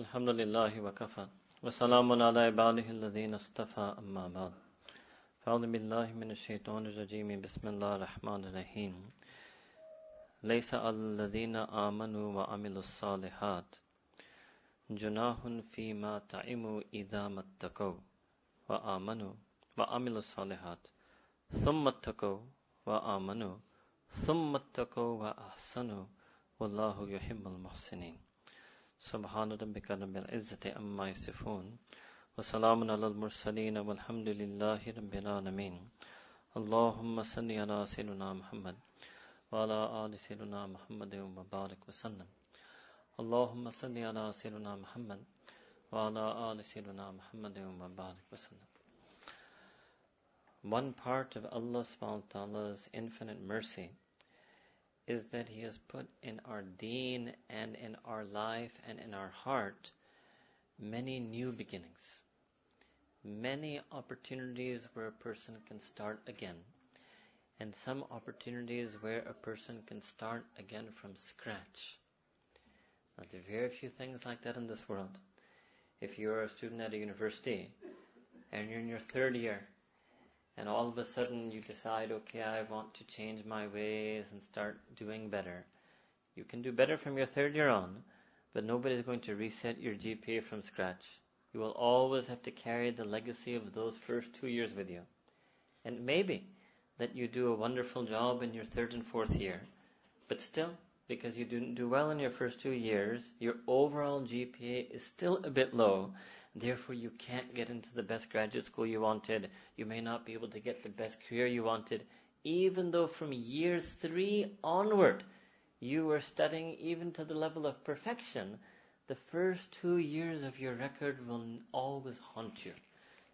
الحمد لله وكفى وسلام على عباده الذين اصطفى أما بعد فأعوذ بالله من الشيطان الرجيم بسم الله الرحمن الرحيم ليس الذين آمنوا وعملوا الصالحات جناح فيما تعموا إذا ما اتقوا وآمنوا وعملوا الصالحات ثم اتقوا وآمنوا ثم اتقوا وأحسنوا والله يحب المحسنين سبحان ربك رب العزة أما يصفون وسلام على المرسلين والحمد لله رب العالمين اللهم صل على سيدنا محمد وعلى آل سيدنا محمد وبارك وسلم اللهم صل على سيدنا محمد وعلى آل سيدنا محمد وبارك وسلم One part of Allah subhanahu wa ta'ala's infinite mercy is that He has put in our deen and in our life and in our heart many new beginnings, many opportunities where a person can start again, and some opportunities where a person can start again from scratch. Now, there are very few things like that in this world. If you are a student at a university and you're in your third year and all of a sudden you decide, okay, I want to change my ways and start doing better. You can do better from your third year on, but nobody's going to reset your GPA from scratch. You will always have to carry the legacy of those first two years with you. And maybe that you do a wonderful job in your third and fourth year, but still, because you didn't do well in your first two years, your overall GPA is still a bit low, Therefore, you can't get into the best graduate school you wanted. You may not be able to get the best career you wanted, even though from year three onward, you were studying even to the level of perfection. The first two years of your record will always haunt you.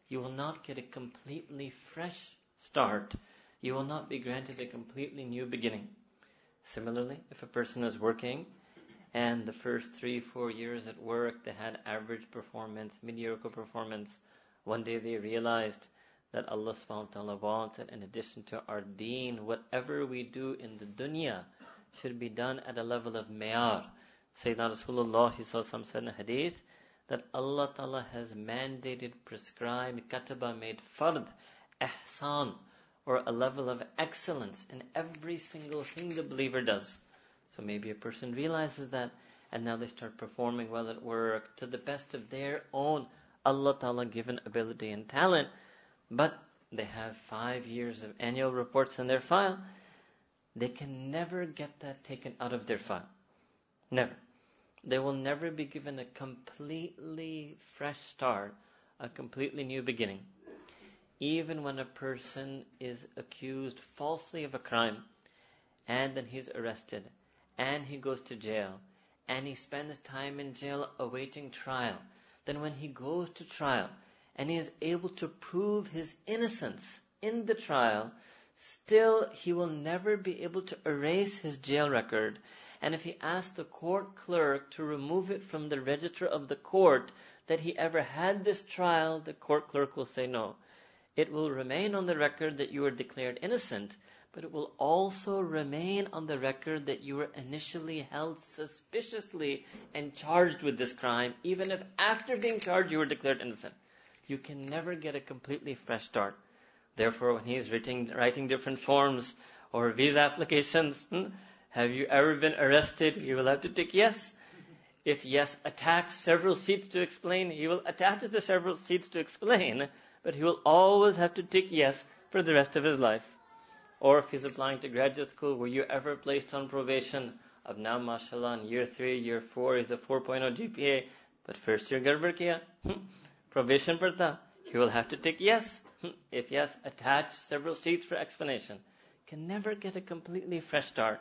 You will not get a completely fresh start. You will not be granted a completely new beginning. Similarly, if a person is working and the first three, four years at work, they had average performance, mediocre performance. One day they realized that Allah subhanahu wa ta'ala wants that in addition to our deen, whatever we do in the dunya should be done at a level of mayar. Sayyidina Rasulullah said in a hadith that Allah ta'ala has mandated, prescribed, kataba made fard, ihsan, or a level of excellence in every single thing the believer does. So maybe a person realizes that and now they start performing well at work to the best of their own Allah Ta'ala given ability and talent. But they have five years of annual reports in their file. They can never get that taken out of their file. Never. They will never be given a completely fresh start, a completely new beginning. Even when a person is accused falsely of a crime and then he's arrested and he goes to jail and he spends time in jail awaiting trial. Then when he goes to trial and he is able to prove his innocence in the trial, still he will never be able to erase his jail record. And if he asks the court clerk to remove it from the register of the court that he ever had this trial, the court clerk will say no. It will remain on the record that you were declared innocent, but it will also remain on the record that you were initially held suspiciously and charged with this crime, even if after being charged you were declared innocent. You can never get a completely fresh start. Therefore, when he's writing, writing different forms or visa applications, hmm, have you ever been arrested? You will have to tick yes. If yes, attach several seats to explain. He will attach the several seats to explain, but he will always have to tick yes for the rest of his life or if he's applying to graduate school, were you ever placed on probation? Of now, mashallah, in year three, year four is a 4.0 GPA, but first year Garbarkiya, hmm, probation that. he will have to tick yes. Hmm, if yes, attach several sheets for explanation. Can never get a completely fresh start,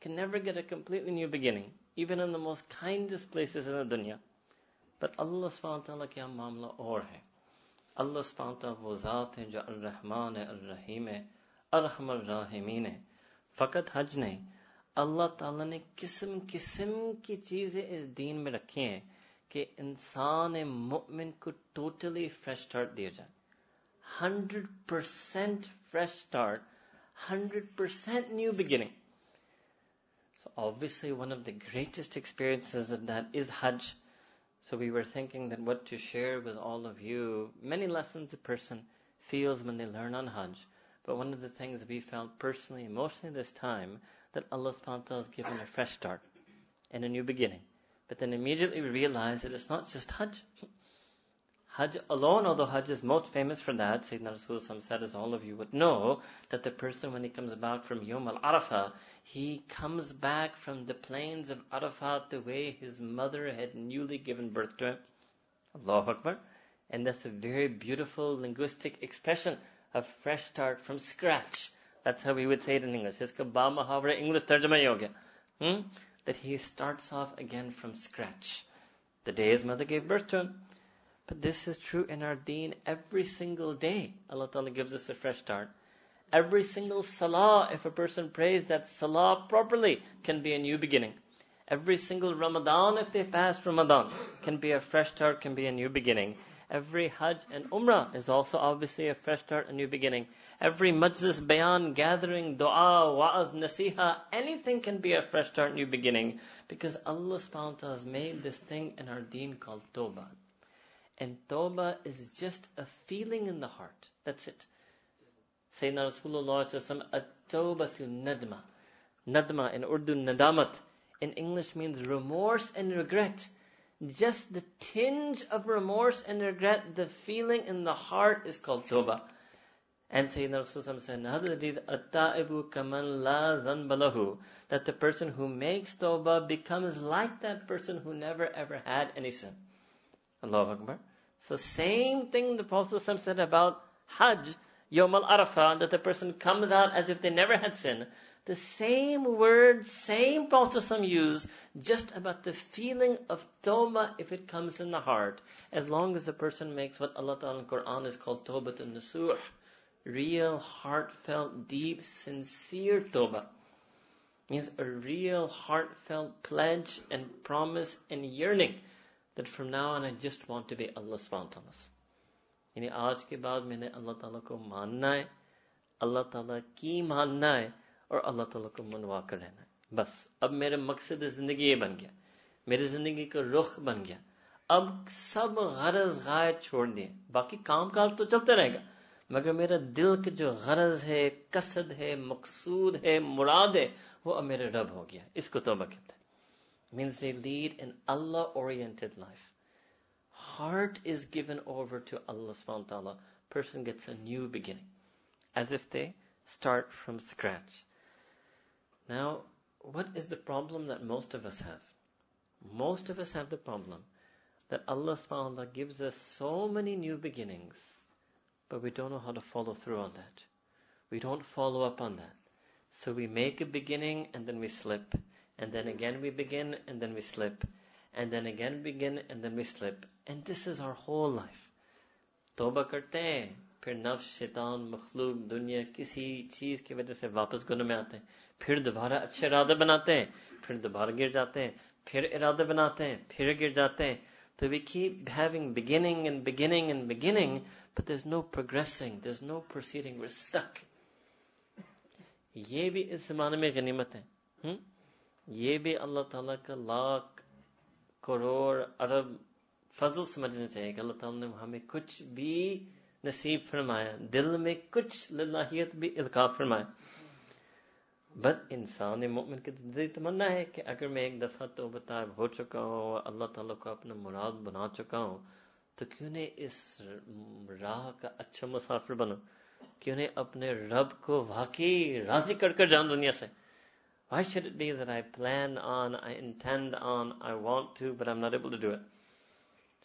can never get a completely new beginning, even in the most kindest places in the dunya. But Allah subhanahu wa ta'ala kya mamla aur hai. Allah subhanahu wa ta'ala wo zaat hai jo ar-Rahman ar-Rahim hai. अरहमर राहिमीन है फकत हज नहीं अल्लाह ताला ने किस्म किस्म की चीजें इस दीन में रखी हैं कि इंसान मुमिन को टोटली फ्रेश स्टार्ट दिया जाए hundred percent fresh start hundred percent new So obviously one of the greatest experiences of that is Hajj. So we were thinking that what to share with all of you, many lessons a person feels when they learn on Hajj. But one of the things we felt personally, emotionally this time, that Allah subhanahu wa ta'ala has given a fresh start and a new beginning. But then immediately we realized that it's not just Hajj. Hajj alone, although Hajj is most famous for that, Sayyidina Rasulullah said, as all of you would know, that the person when he comes back from Yom al Arafah, he comes back from the plains of Arafat the way his mother had newly given birth to him. Allahu Akbar. And that's a very beautiful linguistic expression a fresh start from scratch. That's how we would say it in English. English tarjama yoga. Hmm? That he starts off again from scratch. The day his mother gave birth to him. But this is true in our deen every single day. Allah Ta'ala gives us a fresh start. Every single salah, if a person prays that salah properly, can be a new beginning. Every single Ramadan, if they fast Ramadan, can be a fresh start, can be a new beginning. Every Hajj and Umrah is also obviously a fresh start, a new beginning. Every Majlis, Bayan, gathering, Dua, Wa'az, Nasiha, anything can be a fresh start, new beginning. Because Allah subhanahu wa ta'ala has made this thing in our deen called Tawbah. And Tawbah is just a feeling in the heart. That's it. Sayyidina Rasulullah at to Nadma. Nadma in Urdu, Nadamat. In English means remorse and regret just the tinge of remorse and regret, the feeling in the heart is called tawbah. And Sayyidina Rasulullah said, That the person who makes tawbah becomes like that person who never ever had any sin. Allahu Akbar. So same thing the Prophet said about Hajj, Yom al-Arafah, that the person comes out as if they never had sin. The same word, same baltasam used, just about the feeling of tawbah if it comes in the heart. As long as the person makes what Allah Ta'ala in Quran is called tawbah and nasuh. Real, heartfelt, deep, sincere tawbah. Means a real heartfelt pledge and promise and yearning that from now on I just want to be Allah subhanahu wa ta'ala. यानी आज के Allah Taala अल्लाह ताला को اور اللہ تعالیٰ کو منوا کر رہنا ہے بس اب میرے مقصد زندگی یہ بن گیا میری زندگی کا رخ بن گیا اب سب غرض غائب چھوڑ دیے باقی کام کاج تو چلتا رہے گا مگر میرا دل کا جو غرض ہے قصد ہے مقصود ہے مراد ہے وہ اب میرے رب ہو گیا اس کو توبہ کہتے ہیں means they lead an Allah oriented life heart is given over to Allah سبحانہ تعالی person gets a new beginning as if they start from scratch Now, what is the problem that most of us have? Most of us have the problem that Allah subhanahu wa ta'ala gives us so many new beginnings, but we don't know how to follow through on that. We don't follow up on that. So we make a beginning and then we slip, and then again we begin and then we slip, and then again begin and then we slip. And this is our whole life. Toba karte پھر نفس شیطان مخلوق دنیا کسی چیز کی وجہ سے واپس گنوں میں آتے ہیں پھر دوبارہ اچھے ارادے بناتے ہیں پھر دوبارہ گر جاتے ہیں پھر ارادے بناتے ہیں پھر گر جاتے ہیں تو we keep having and and but there there is is no no proceeding یہ بھی اس زمانے میں غنیمت ہے یہ بھی اللہ تعالیٰ کا لاکھ کروڑ ارب فضل سمجھنا چاہیے کہ اللہ تعالیٰ نے ہمیں کچھ بھی نصیب فرمایا دل میں کچھ للہیت بھی القاع فرمایا بس انسان مومن کی دلی تمنا ہے کہ اگر میں ایک دفعہ تو طائب ہو چکا ہوں اور اللہ تعالیٰ کو اپنا مراد بنا چکا ہوں تو کیوں نے اس راہ کا اچھا مسافر بنا کیوں نے اپنے رب کو واقعی راضی کر کر جان دنیا سے Why should it be that I plan on, I intend on, I want to, but I'm not able to do it?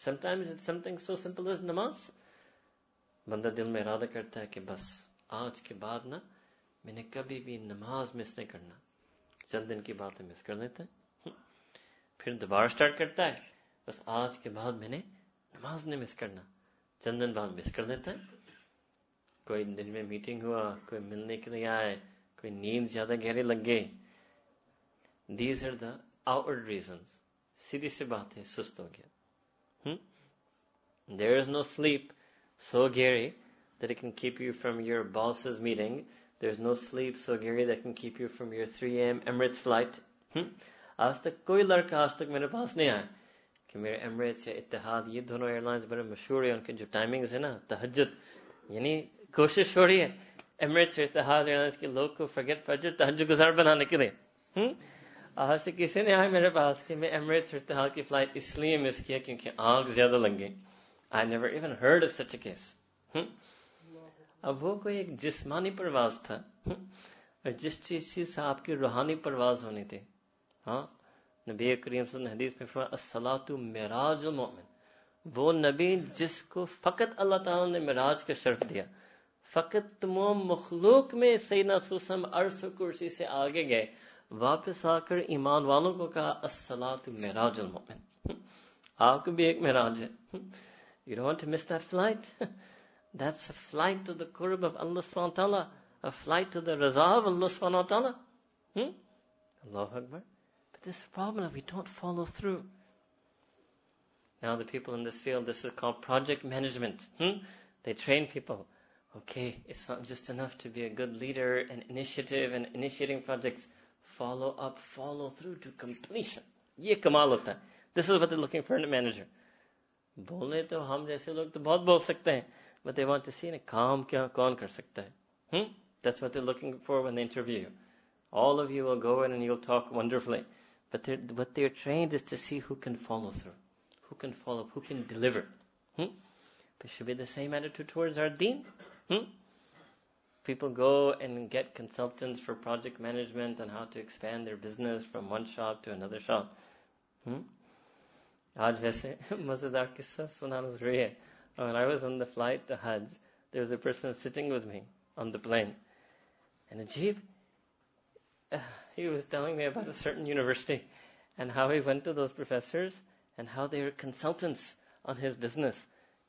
Sometimes it's something so simple as namaz. بندہ دل میں ارادہ کرتا ہے کہ بس آج کے بعد نا میں نے کبھی بھی نماز مس نہیں کرنا چند دن کی بات مس کر دیتا پھر دوبارہ سٹارٹ کرتا ہے بس آج کے بعد میں نے نماز نہیں مس کرنا چند دن بعد مس کر دیتا ہے کوئی دن میں میٹنگ ہوا کوئی ملنے کے لیے آئے کوئی نیند زیادہ گہرے لگ گئے these are the out reason سیدھی سی بات ہے سست ہو گیا there is no sleep so gary that it can keep you from your boss's meeting. There's no sleep so gary that can keep you from your 3 a.m. Emirates flight. आज तक कोई लड़का आज तक मेरे पास नहीं आया कि मेरे एमरेट्स या इतिहाद ये दोनों एयरलाइंस बड़े मशहूर है उनके जो टाइमिंग्स है ना तहजद यानी कोशिश हो रही है एमरेट्स और इतिहाद एयरलाइंस के लोग को फगेट फजर तहजद गुजार बनाने के लिए हुँ? आज से किसी ने आया मेरे पास कि मैं एमरेट्स और इतिहाद की फ्लाइट इसलिए मिस किया क्योंकि आग ज्यादा लग गई I never even heard of such a case اب وہ کوئی ایک جسمانی پرواز تھا جس چیز چیز سے آپ کی روحانی پرواز ہونی تھی ہاں نبی کریم صلی اللہ علیہ حدیث میں فرمایا الصلاۃ معراج المؤمن وہ نبی جس کو فقط اللہ تعالی نے معراج کا شرف دیا فقط تمام مخلوق میں سیدنا سوسم عرش و کرسی سے آگے گئے واپس آ کر ایمان والوں کو کہا الصلاۃ معراج المؤمن آپ کو بھی ایک معراج ہے You don't want to miss that flight. That's a flight to the qurb of Allah subhanahu wa ta'ala. A flight to the raza of Allah subhanahu wa ta'ala. Hmm? Allahu Akbar. But this problem, we don't follow through. Now the people in this field, this is called project management. Hmm? They train people. Okay, it's not just enough to be a good leader and initiative and initiating projects. Follow up, follow through to completion. This is what they're looking for in a manager. बोलने तो हम जैसे लोग तो बहुत बोल सकते हैं but they want to see in a काम क्या कौन कर सकता है hmm? that's what they're looking for when they interview you all of you will go in and you'll talk wonderfully but they're, what they're trained is to see who can follow through who can follow up who can deliver hmm? it should be the same attitude towards our deen hmm? people go and get consultants for project management and how to expand their business from one shop to another shop hmm? Hajj वैसे When I was on the flight to Hajj, there was a person sitting with me on the plane. And Ajib, uh, he was telling me about a certain university and how he went to those professors and how they were consultants on his business.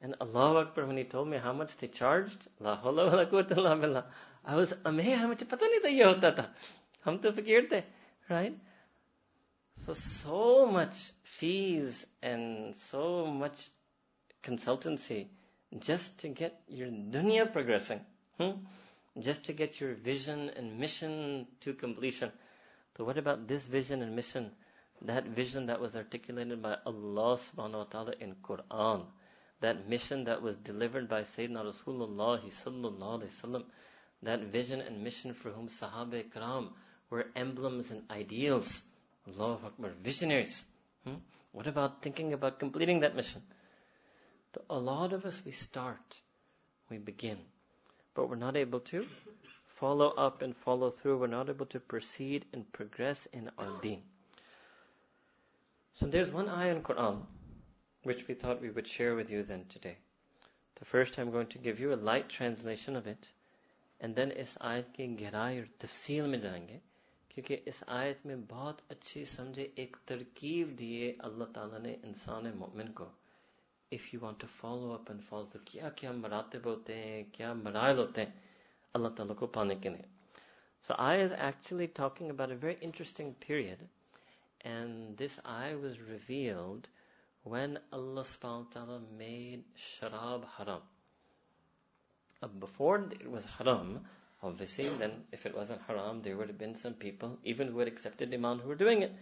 And Allah Akbar, when he told me how much they charged, La hawla wa la quwwata illa billah. I was amazed. How much pata nahi know ye hota tha. Hum to fakir the, right? So, so much fees and so much consultancy just to get your dunya progressing. Hmm? Just to get your vision and mission to completion. So what about this vision and mission? That vision that was articulated by Allah subhanahu wa ta'ala in Quran. That mission that was delivered by Sayyidina Rasulullah sallallahu alayhi wasallam. That vision and mission for whom Sahaba Ikram were emblems and ideals. Allahu Akbar. Visionaries. Hmm? What about thinking about completing that mission? A lot of us, we start, we begin, but we're not able to follow up and follow through. We're not able to proceed and progress in our deen. So there's one ayah in Quran which we thought we would share with you then today. The first I'm going to give you a light translation of it, and then is ayat ki gerai or mein क्योंकि इस आयत में बहुत अच्छी समझे एक तरकीब दिए अल्लाह ताला ने इंसान मोमिन को if you want to follow up and follow तो क्या क्या मरातब होते हैं क्या मराइल होते हैं अल्लाह ताला को पाने के लिए so I is actually talking about a very interesting period and this I was revealed when Allah subhanahu wa ta'ala made sharab haram. Uh, before it was haram, Obviously, then if it wasn't haram, there would have been some people, even who had accepted Iman, who were doing it.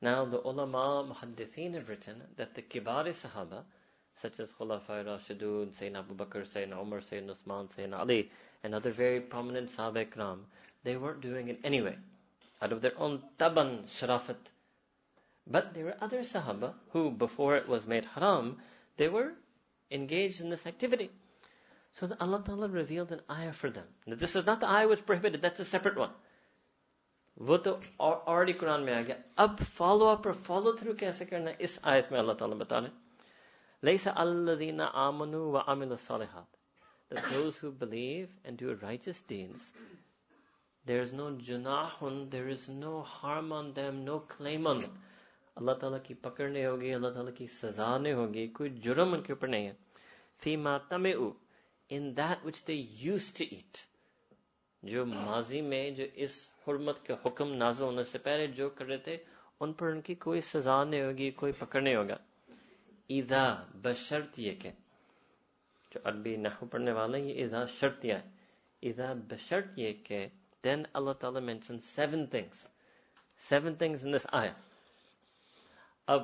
Now, the ulama, muhaddithin have written that the kibari sahaba, such as Khulafa Rashidun, Sayyidina Abu Bakr, Sayyidina Umar, Sayyidina Usman, Sayyidina Ali, and other very prominent Sahaba Ikram, they weren't doing it anyway, out of their own taban sharafat. But there were other Sahaba who, before it was made haram, they were engaged in this activity. So that Allah Ta'ala revealed an ayah for them. Now, this is not the ayah which prohibited, that's a separate one. वो तो already Quran में आ गया अब follow up और follow through कैसे करना है इस आयत में अल्लाह ताला बता रहे लईसा अल्लदीना आमनु व अमिलु सालिहात that those who believe and do righteous deeds there is no junahun there is no harm on them no claim on them अल्लाह ताला की पकड़ नहीं होगी अल्लाह ताला की सजा नहीं होगी कोई जुर्म उनके ऊपर नहीं है फीमा तमेउ in that which they used to eat جو ماضی میں جو اس حرمت کے حکم نازل ہونے سے پہلے جو کر رہے تھے ان پر ان کی کوئی سزا نہیں ہوگی کوئی پکڑ نہیں ہوگا ادا بشرط یہ کہ جو عربی نحو پڑھنے والے یہ ادا شرط یہ ہے ادا بشرط یہ کہ دین اللہ تعالیٰ mention seven things seven things in this آیا اب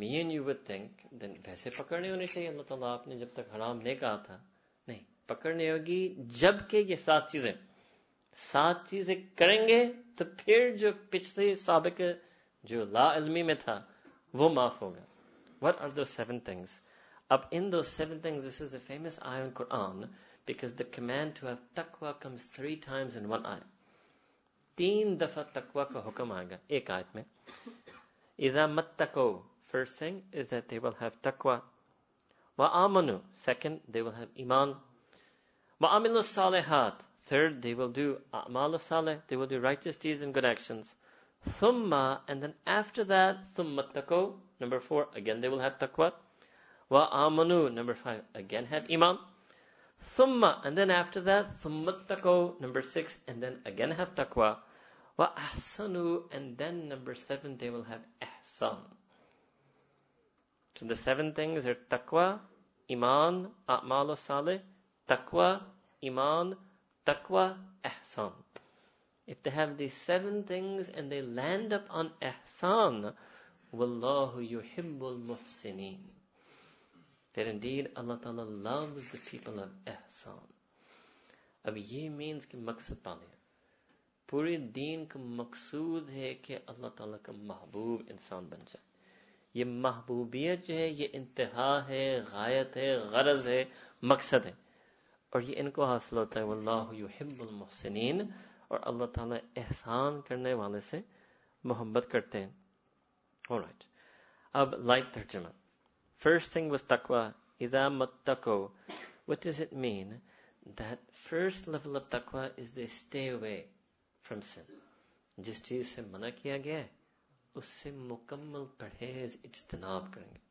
me and you would think then ویسے پکڑنے ہونے چاہیے اللہ تعالیٰ آپ نے جب تک حرام نہیں کہا تھا پکڑنی ہوگی جب کہ یہ سات چیزیں سات چیزیں کریں گے تو پھر جو پچھلے سابق جو لا علمی میں تھا وہ معاف ہوگا what are the seven things اب in the seven things this is a famous آئن Quran because the command to have تکوا comes three times in one آئی تین دفعہ تکوا کا حکم آئے گا ایک آیت میں اذا مت تکو first thing is that they will have تکوا و آمنو سیکنڈ دے ول ہیو ایمان Ma'amilu salihat. Third, they will do a'mal salih. They will do righteous deeds and good actions. Thumma, and then after that, thumma taqo. Number four, again they will have taqwa. Wa amanu. Number five, again have iman. Thumma, and then after that, thumma taqo. Number six, and then again have taqwa. Wa ahsanu, and then number seven, they will have ihsan. So the seven things are taqwa, iman, a'mal salih, تقوی ایمان تقوی احسان If they have these seven things and they land up on ihsan, Wallahu yuhibbul muhsineen. That indeed Allah Ta'ala loves the people of ihsan. اب یہ means کہ مقصد پانے پورے دین کا مقصود ہے کہ اللہ تعالیٰ کا محبوب انسان بن جائے یہ محبوبیت جو ہے یہ انتہا ہے غایت ہے غرض ہے مقصد ہے اور یہ ان کو حاصل ہوتا ہے واللہ یحب المحسنین اور اللہ تعالیٰ احسان کرنے والے سے محبت کرتے ہیں Alright. اب لائٹ ترجمہ First thing was taqwa. Idha mattaqo. What does it mean? That first level of taqwa is they stay away from sin. جس چیز سے منع کیا گیا ہے اس سے مکمل پرہیز اجتناب کریں گے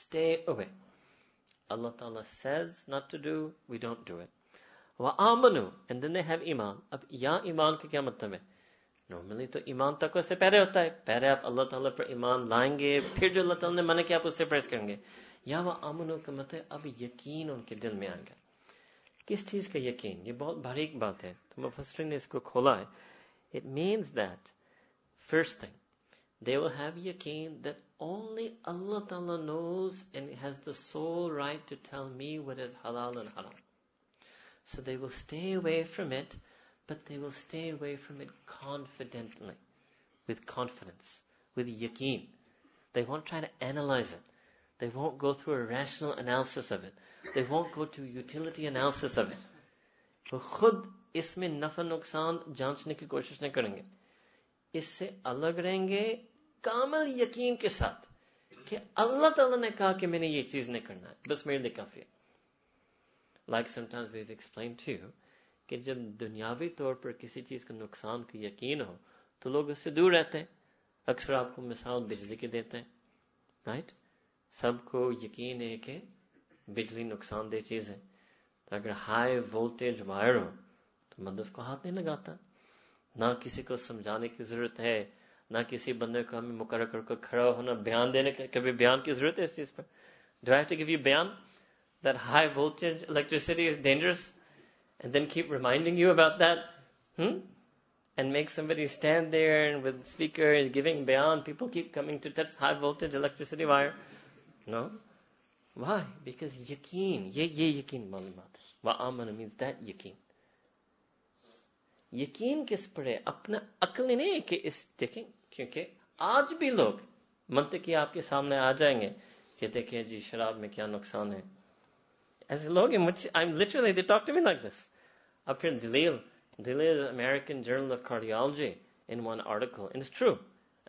Stay away. Allah Ta'ala says not to do, we don't do it. Wa amanu, and then they have iman. अब ya iman का क्या मतलब है नॉर्मली तो ईमान तक से पहले होता है पहले आप अल्लाह ताला पर ईमान लाएंगे फिर जो अल्लाह ताला ने मना किया आप उससे प्रेस करेंगे या वह अमन का मतलब अब यकीन उनके दिल में आएगा किस चीज का यकीन ये बहुत बारीक बात है तो मुफसरिन ने इसको खोला है It means that first thing, they will have yakin that. Only Allah Ta'ala knows and has the sole right to tell me what is halal and haram. So they will stay away from it, but they will stay away from it confidently, with confidence, with yaqeen. They won't try to analyze it. They won't go through a rational analysis of it. They won't go to utility analysis of it. वो खुद इसमें नफा नुकसान کامل یقین کے ساتھ کہ اللہ تعالیٰ نے کہا کہ میں نے یہ چیز نہیں کرنا ہے بس میرے لیے کافی ہے لائک دنیاوی طور پر کسی چیز کا نقصان کا یقین ہو تو لوگ اس سے دور رہتے ہیں اکثر آپ کو مثال بجلی کی دیتے ہیں رائٹ سب کو یقین ہے کہ بجلی نقصان دہ چیز ہے تو اگر ہائی وولٹیج وائر ہو تو مند اس کو ہاتھ نہیں لگاتا نہ کسی کو سمجھانے کی ضرورت ہے ना किसी बंदे को हमें मुकर करके खड़ा होना बयान देने के कभी बयान की जरूरत है इस चीज पर do have to give you बयान that high voltage electricity is dangerous and then keep reminding you about that? Hmm? And make somebody stand there and with speakers giving beyond, people keep coming to touch high voltage electricity wire. No? Why? Because yaqeen. Ye ye yaqeen malimat. Wa'amana means that yaqeen. यकीन किस पर है अपना अकल नहीं कि इस देखें क्योंकि आज भी लोग मंतकी आपके सामने आ जाएंगे कि देखिए जी शराब में क्या नुकसान है ऐसे लोग I am literally they talk to me like this अब फिर दिलेल दिलेल American Journal of Cardiology in one article in its true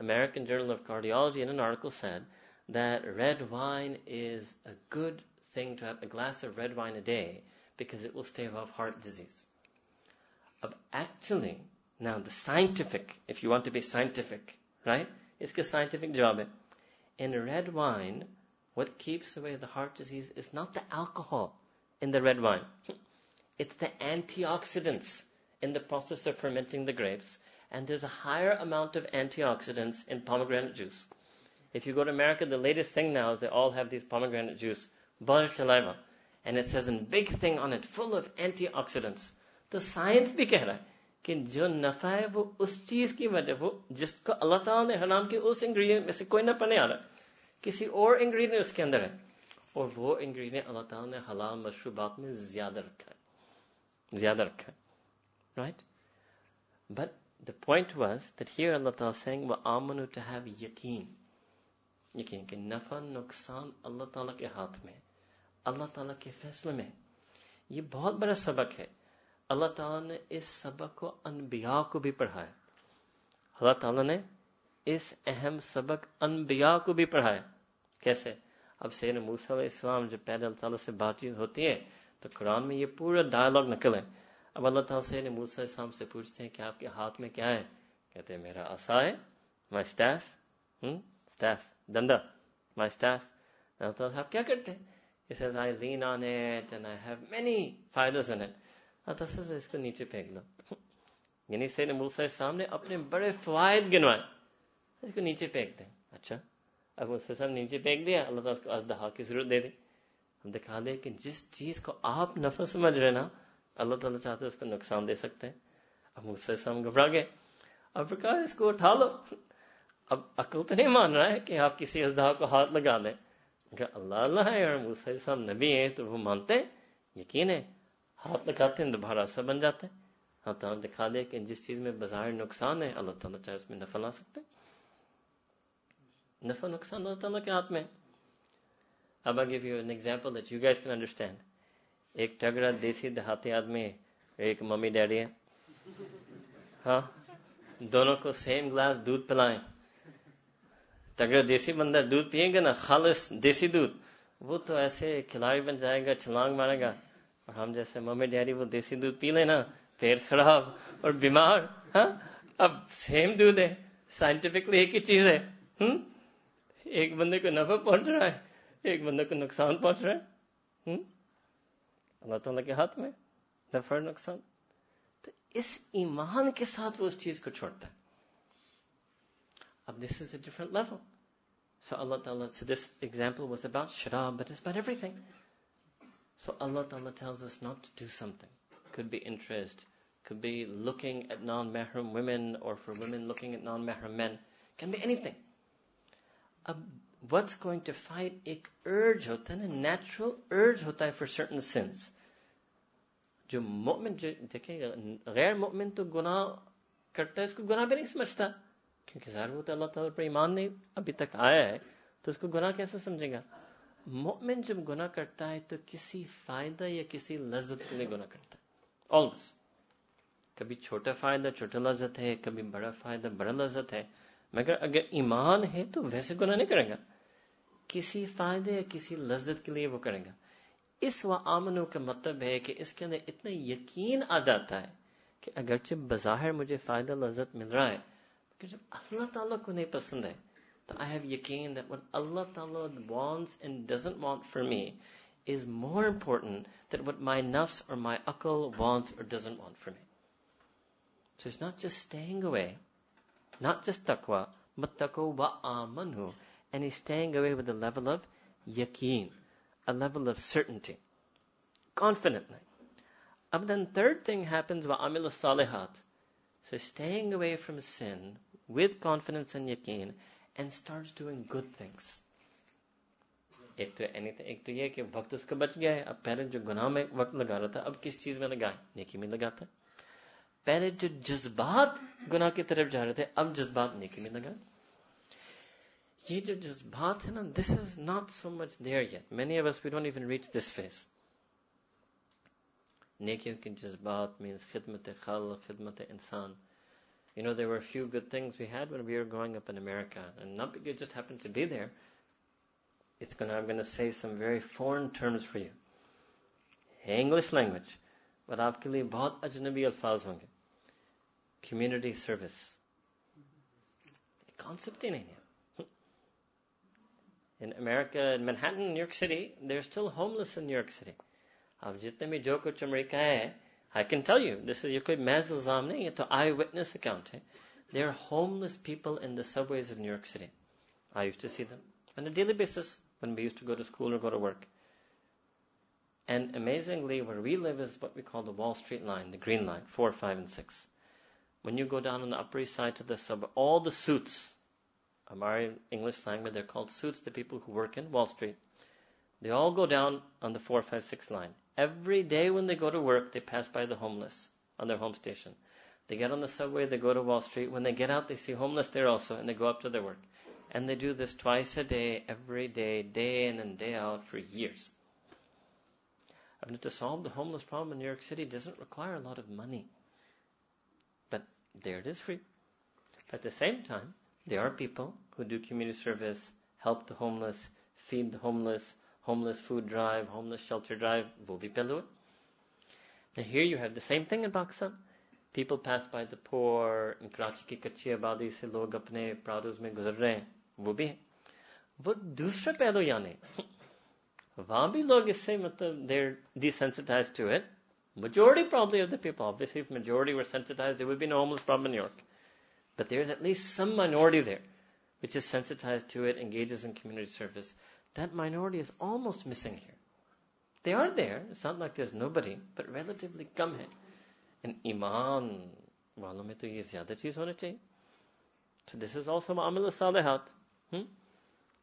American Journal of Cardiology in an article said that red wine is a good thing to have a glass of red wine a day because it will stave off heart disease actually, now the scientific, if you want to be scientific, right? a scientific job In red wine, what keeps away the heart disease is not the alcohol in the red wine. It's the antioxidants in the process of fermenting the grapes. And there's a higher amount of antioxidants in pomegranate juice. If you go to America, the latest thing now is they all have these pomegranate juice, bar saliva. And it says a big thing on it, full of antioxidants. تو science بھی کہہ رہا ہے کہ جو نفع ہے وہ اس چیز کی وجہ وہ جس کو اللہ تعالیٰ نے حرام کی اس انگریڈینٹ میں سے کوئی نفع نہیں آ رہا کسی اور انگریڈینٹ اس کے اندر ہے اور وہ انگریڈینٹ اللہ تعالیٰ نے حلال مشروبات میں زیادہ رکھا ہے زیادہ رکھا ہے right but the point was there Allah تعالیٰ سینگ آمن ٹو ہیو یقین یقین کہ نفع نقصان اللہ تعالیٰ کے ہاتھ میں اللہ تعالیٰ کے فیصلے میں یہ بہت بڑا سبق ہے اللہ تعالیٰ نے اس سبق کو انبیاء کو بھی پڑھایا اللہ تعالیٰ نے اس اہم سبق انبیاء کو بھی پڑھایا کیسے اب سیر موسا علیہ السلام جو پیدا اللہ تعالیٰ سے بات چیت ہوتی ہے تو قرآن میں یہ پورا ڈائلاگ نکل ہے اب اللہ تعالیٰ سے علیہ السلام سے پوچھتے ہیں کہ آپ کے ہاتھ میں کیا ہے کہتے ہیں میرا آسا ہے مائی اسٹاف اسٹاف دندا مائی اسٹاف اللہ تعالیٰ صاحب کیا کرتے ہیں it and I have many فائدرز ان اٹ اس کو نیچے پھینک دو یعنی سر صاحب صاحب نے اپنے بڑے فوائد گنوائے اس کو نیچے پھینک دیں اچھا اب مصر صاحب نیچے پھینک دیا اللہ تعالیٰ اس کو ازدہا کی ضرورت دے دے ہم دکھا دے کہ جس چیز کو آپ نفع سمجھ رہے نا اللہ تعالیٰ چاہتے اس کو نقصان دے سکتے ہیں اب مسئلہ صاحب گھبرا گئے اب کہا اس کو اٹھا لو اب عقل تو نہیں مان رہا ہے کہ آپ کسی ازدہا کو ہاتھ لگا دیں اللہ اللہ ہے اور صاحب نبی ہیں تو وہ مانتے یقین ہے ہاتھ لگاتے ہیں دوبارہ اثر بن جاتا ہے اللہ تعالیٰ نے دکھا دیا کہ جس چیز میں بظاہر نقصان ہے اللہ تعالیٰ چاہے اس میں نفع لا سکتے نفع نقصان اللہ تعالیٰ کے ہاتھ میں اب I give you an example that you gas can understand ایک ٹگڑا دیسی دیہاتی آدمی ایک ممی ڈیڈی ہے ہاں دونوں کو سیم گلاس دودھ پلائیں تگڑا دیسی بندہ دودھ پیئیں گے نا خالص دیسی دودھ وہ تو ایسے کھلاڑی بن جائے گا چھلانگ مارے گا ہم جیسے ممی ڈیری وہ دیسی دودھ پی لیں نا پیٹ خراب اور بیمار ہاں؟ اب سیم دودھ ہے سائنٹیفکلی ایک ہی چیز ہے ایک بندے کو نفع پہنچ رہا ہے ایک بندے کو نقصان پہنچ رہا ہے اللہ تعالیٰ کے ہاتھ میں نفع نقصان تو اس ایمان کے ساتھ وہ اس چیز کو چھوڑتا ہے اب دس is a different level so Allah تعالیٰ so this example was about شراب but is everything So Allah Ta'ala tells us not to do something. Could be interest, could be looking at non-mahram women or for women looking at non-mahram men. Can be anything. Uh, what's going to fight ik urge hota a natural urge hota for certain sins. Jo मोमिन देखे गैर मोमिन तो गुनाह करता है इसको गुनाह भी नहीं समझता क्योंकि ज़ाहिर वो तो अल्लाह ताला पर ईमान नहीं अभी तक आया है तो उसको गुनाह कैसे समझेगा مومن جب گناہ کرتا ہے تو کسی فائدہ یا کسی لذت کے لیے گناہ کرتا ہے آلموسٹ کبھی چھوٹا فائدہ چھوٹا لذت ہے کبھی بڑا فائدہ بڑا لذت ہے مگر اگر ایمان ہے تو ویسے گناہ نہیں کرے گا کسی فائدہ یا کسی لذت کے لیے وہ کرے گا اس و آمنوں کا مطلب ہے کہ اس کے اندر اتنا یقین آ جاتا ہے کہ اگرچہ بظاہر مجھے فائدہ لذت مل رہا ہے جب اللہ تعالیٰ کو نہیں پسند ہے that I have yakin that what Allah Ta'ala wants and doesn't want for me is more important than what my nafs or my akal wants or doesn't want for me. So it's not just staying away, not just taqwa, but taqwa wa amanu. And he's staying away with a level of yakin, a level of certainty, confidently. And then third thing happens wa amilu salihat. So staying away from sin with confidence and yakin. And start doing good things ایک تو any thing ایک تو یہ کہ وقت اس کا بچ گیا ہے اب پہلے جو گناہ میں وقت لگا رہا تھا اب کس چیز میں لگائے نیکی میں لگاتا ہے پہلے جو جذبات گناہ کی طرف جا رہے تھے اب جذبات نیکی میں لگائے یہ جو جذبات ہے نا this is not so much there yet many of us we don't even reach this phase نیکیوں کے جذبات مینس خدمت خل خدمت انسان You know, there were a few good things we had when we were growing up in America, and not because you just happened to be there. It's going to, I'm going to say some very foreign terms for you. English language, but aapke liye bahut ajnabi alfaz honge. Community service. Concept in India. In America, in Manhattan, New York City, are still homeless in New York City. Ab jitne bhi jo kuch America hai, I can tell you, this is you could महज इल्जाम to eyewitness तो आई There are homeless people in the subways of New York City. I used to see them on a daily basis when we used to go to school or go to work. And amazingly, where we live is what we call the Wall Street line, the green line, 4, 5, and 6. When you go down on the Upper East Side to the suburb, all the suits, Amari English language, they're called suits, the people who work in Wall Street, they all go down on the 4, 5, 6 line. Every day when they go to work, they pass by the homeless on their home station. They get on the subway, they go to Wall Street. When they get out, they see homeless there also, and they go up to their work. And they do this twice a day, every day, day in and day out for years. I mean, to solve the homeless problem in New York City doesn't require a lot of money. But there it is free. At the same time, there are people who do community service, help the homeless, feed the homeless, homeless food drive, homeless shelter drive, will be Now here you have the same thing in Pakistan. People pass by the poor, in Karachi ki kachi abadi se log apne prados mein guzar rahe hain, wo bhi hai. वो दूसरा पहलू यानी bhi log लोग इससे मतलब desensitized to it. Majority probably of the people, obviously if majority were sensitized, there would be no homeless problem in New York. But there is at least some minority there which is sensitized to it, engages in community service. That minority is almost missing here. They are there, it's not like there's nobody, but relatively come here. And Iman वालों में तो ये ज्यादा So this is also Ma'amala Salihat. Hmm?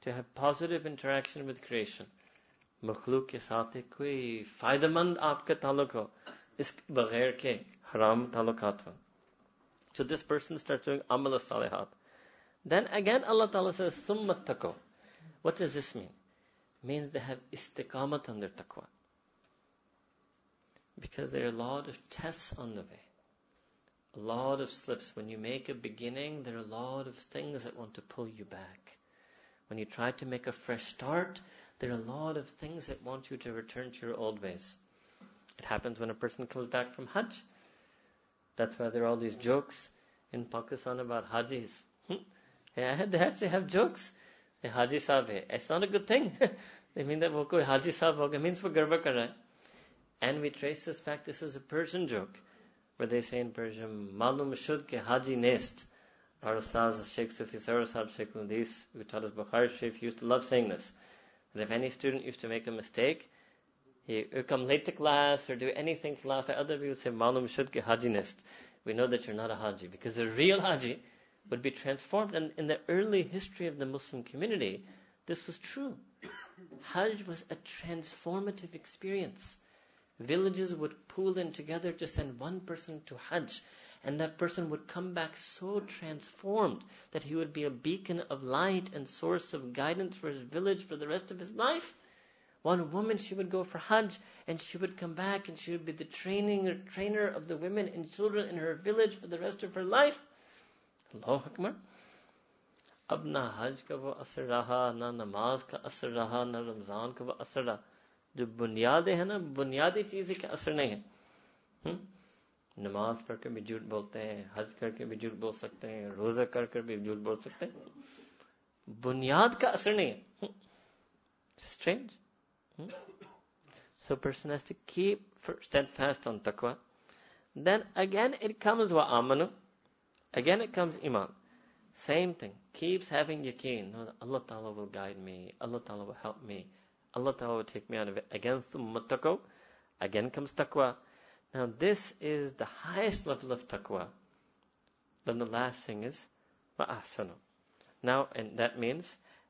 To have positive interaction with creation. मखलूक के साथ एक कोई फायदेमंद आपका ताल्लुक हो इस बगैर के So this person starts doing amal salihat. Then again Allah Ta'ala says, summa tako. What does this mean? It means they have istiqamat on their taqwa. Because there are a lot of tests on the way. A lot of slips. When you make a beginning, there are a lot of things that want to pull you back. When you try to make a fresh start, there are a lot of things that want you to return to your old ways. It happens when a person comes back from Hajj. That's why there are all these jokes in Pakistan about Hajis. Hmm. yeah, they actually have jokes ये हाजी साहब है it's not a good thing they mean that वो कोई हाजी साहब हो गया means वो गड़बड़ कर रहा है and we trace this back this is a Persian joke where they say in Persian malum shud ke haji nest our ustaz Sheikh Sufi Sarasab Sheikh Mudis who taught us Bukhari Sharif used to love saying this That if any student used to make a mistake he would come late to class or do anything to laugh at other people say malum shud ke haji nest we know that you're not a haji because the real haji would be transformed. And in the early history of the Muslim community, this was true. Hajj was a transformative experience. Villages would pool in together to send one person to Hajj, and that person would come back so transformed that he would be a beacon of light and source of guidance for his village for the rest of his life. One woman, she would go for Hajj, and she would come back, and she would be the training trainer of the women and children in her village for the rest of her life. اللہ اکبر اب نہ حج کا وہ اثر رہا نہ نماز کا اثر رہا نہ رمضان کا وہ اثر رہا جو بنیادیں ہیں نا بنیادی چیزیں کا اثر نہیں ہے نماز پڑھ کے بھی جھوٹ بولتے ہیں حج کر کے بھی جھوٹ بول سکتے ہیں روزہ کر کے بھی جھوٹ بول سکتے ہیں بنیاد کا اثر نہیں ہے strange so person keep fast on then again it comes و Again, it comes iman. Same thing. Keeps having yaqeen. Allah Ta'ala will guide me. Allah Ta'ala will help me. Allah Ta'ala will take me out of it. Again, thumma taqwa. Again comes taqwa. Now, this is the highest level of taqwa. Then the last thing is ma'asana. Now, and that means,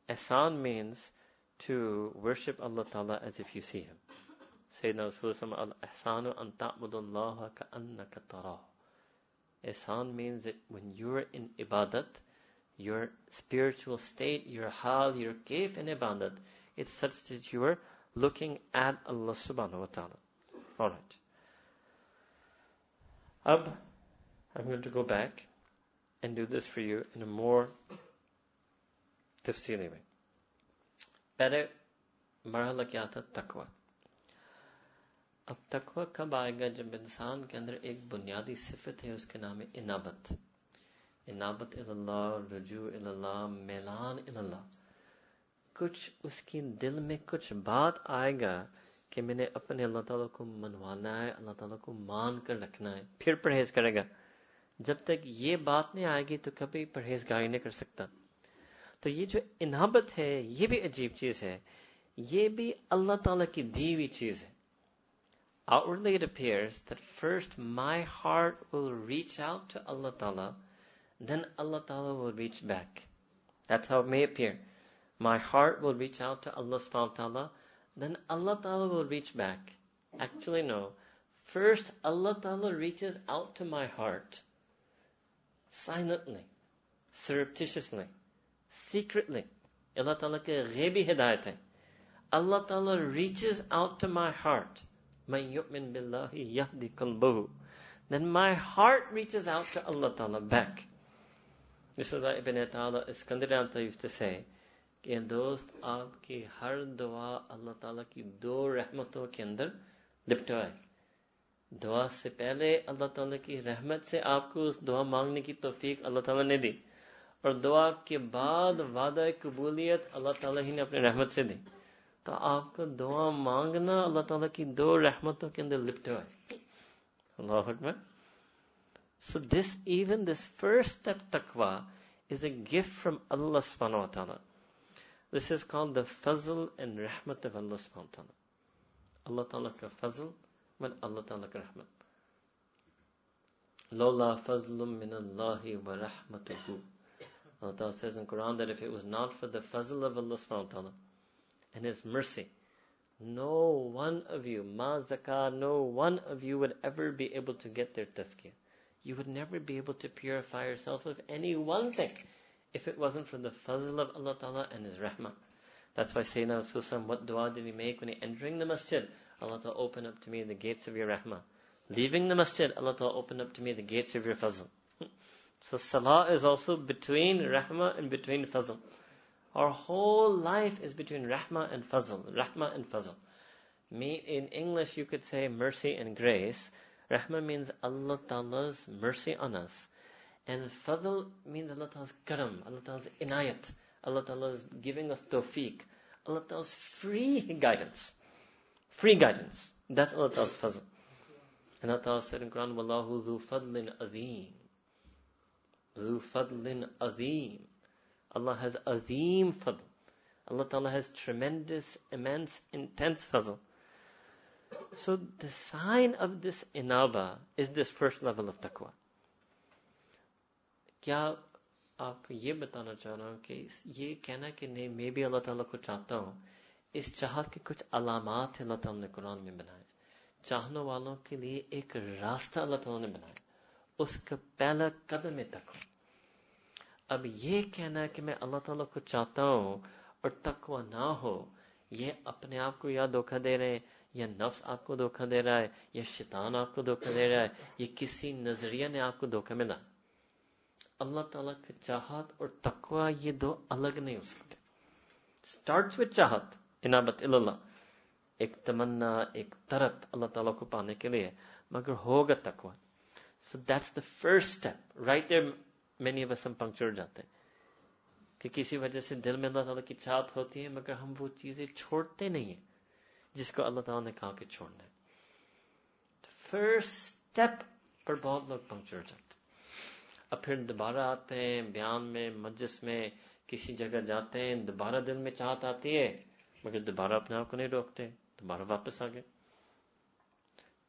asan means to worship Allah Ta'ala as if you see Him. Sayyidina Rasulullah al-ahsanu an ta'budullaha ka'annaka tarahu. Ihsan means that when you're in ibadat, your spiritual state, your hal, your kayf in ibadat, it's such that you are looking at Allah subhanahu wa ta'ala. Alright. Ab, I'm going to go back and do this for you in a more tafsili way. Better marhala kya taqwa. اب تقوی کب آئے گا جب انسان کے اندر ایک بنیادی صفت ہے اس کے نام ہے انابت انابت اللہ رجوع اللہ میلان اللہ کچھ اس کی دل میں کچھ بات آئے گا کہ میں نے اپنے اللہ تعالیٰ کو منوانا ہے اللہ تعالیٰ کو مان کر رکھنا ہے پھر پرہیز کرے گا جب تک یہ بات نہیں آئے گی تو کبھی پرہیز گاری نہیں کر سکتا تو یہ جو انابت ہے یہ بھی عجیب چیز ہے یہ بھی اللہ تعالیٰ کی دی ہوئی چیز ہے Outwardly, it appears that first my heart will reach out to Allah Ta'ala, then Allah Ta'ala will reach back. That's how it may appear. My heart will reach out to Allah subhanahu wa ta'ala, then Allah Ta'ala will reach back. Actually, no. First, Allah Ta'ala reaches out to my heart. Silently. Surreptitiously. Secretly. Allah Ta'ala ke Allah Ta'ala reaches out to my heart. Then my heart reaches out to Allah Ta'ala back. This is why دوست آپ کی ہر دعا اللہ تعالیٰ کی دو رحمتوں کے اندر لپٹوائے دعا سے پہلے اللہ تعالیٰ کی رحمت سے آپ کو دعا مانگنے کی توفیق اللہ تعالیٰ نے دی اور دعا کے بعد وعدہ قبولیت اللہ تعالیٰ نے اپنے رحمت سے دی तो आपको दुआ मांगना अल्लाह ताला की दो रहमतों के अंदर लिपटे हुए अल्लाह अकबर so this even this first step तकवा is a gift from Allah सुब्हानहू व तआला दिस इज कॉल्ड द फजल एंड रहमत ऑफ अल्लाह सुब्हानहू व तआला अल्लाह ताला का फजल मन अल्लाह ताला का रहमत लौला फजलुम मिन अल्लाह व रहमतुहू Allah Ta'ala says in Quran that if it was not for the fazl of Allah subhanahu wa ta'ala, and His mercy. No one of you, mazaka, no one of you would ever be able to get their tazkiyah. You would never be able to purify yourself of any one thing if it wasn't for the fazl of Allah Ta'ala and His rahmah. That's why Sayyidina Rasulullah, what dua did he make when he entering the masjid? Allah Ta'ala open up to me the gates of your rahmah. Leaving the masjid, Allah Ta'ala open up to me the gates of your fazl. So salah is also between rahmah and between fazl. Our whole life is between rahmah and fazl, rahmah and fazl. In English, you could say mercy and grace. Rahmah means Allah Ta'ala's mercy on us. And fadl means Allah Ta'ala's karam, Allah Ta'ala's inayat, Allah Ta'ala's giving us tawfiq, Allah Ta'ala's free guidance. Free guidance. That's Allah Ta'ala's fadl. And Allah Ta'ala said in Quran, Wallahu dhu fadlin azim. Dhu fadlin azim. Allah has azim fadl. Allah Ta'ala has tremendous, immense, intense fadl. So the sign of this inaba is this first level of taqwa. क्या आपको ये बताना चाह रहा हूँ कि ये कहना कि नहीं मैं भी Allah Taala को चाहता हूँ इस चाहत के कुछ अलामत अल्लाह ताला ने कुरान में बनाए चाहने वालों के लिए एक रास्ता अल्लाह ताला ने बनाया उसका पहला कदम है taqwa. اب یہ کہنا ہے کہ میں اللہ تعالیٰ کو چاہتا ہوں اور تقوی نہ ہو یہ اپنے آپ کو یا دھوکہ دے رہے ہیں یا نفس آپ کو دھوکہ دے رہا ہے یا شیطان آپ کو دھوکہ دے رہا ہے یہ کسی نظریہ نے آپ کو دھوکہ میں نہ اللہ تعالیٰ کی چاہت اور تقوی یہ دو الگ نہیں ہو سکتے اسٹارٹ وتھ چاہت انابت اللہ ایک تمنا ایک ترت اللہ تعالیٰ کو پانے کے لیے مگر ہوگا تقوی so that's the first step right many نہیں بس ہم ہیں کہ کسی وجہ سے دل میں اللہ تعالیٰ کی چاہت ہوتی ہے مگر ہم وہ چیزیں چھوڑتے نہیں ہیں جس کو اللہ تعالیٰ نے کہا کہ چھوڑنا ہے فرسٹ اسٹیپ پر بہت لوگ پنکچر جاتے اب پھر دوبارہ آتے ہیں بیان میں مجلس میں کسی جگہ جاتے ہیں دوبارہ دل میں چاہت آتی ہے مگر دوبارہ اپنے آپ کو نہیں روکتے دوبارہ واپس آ گئے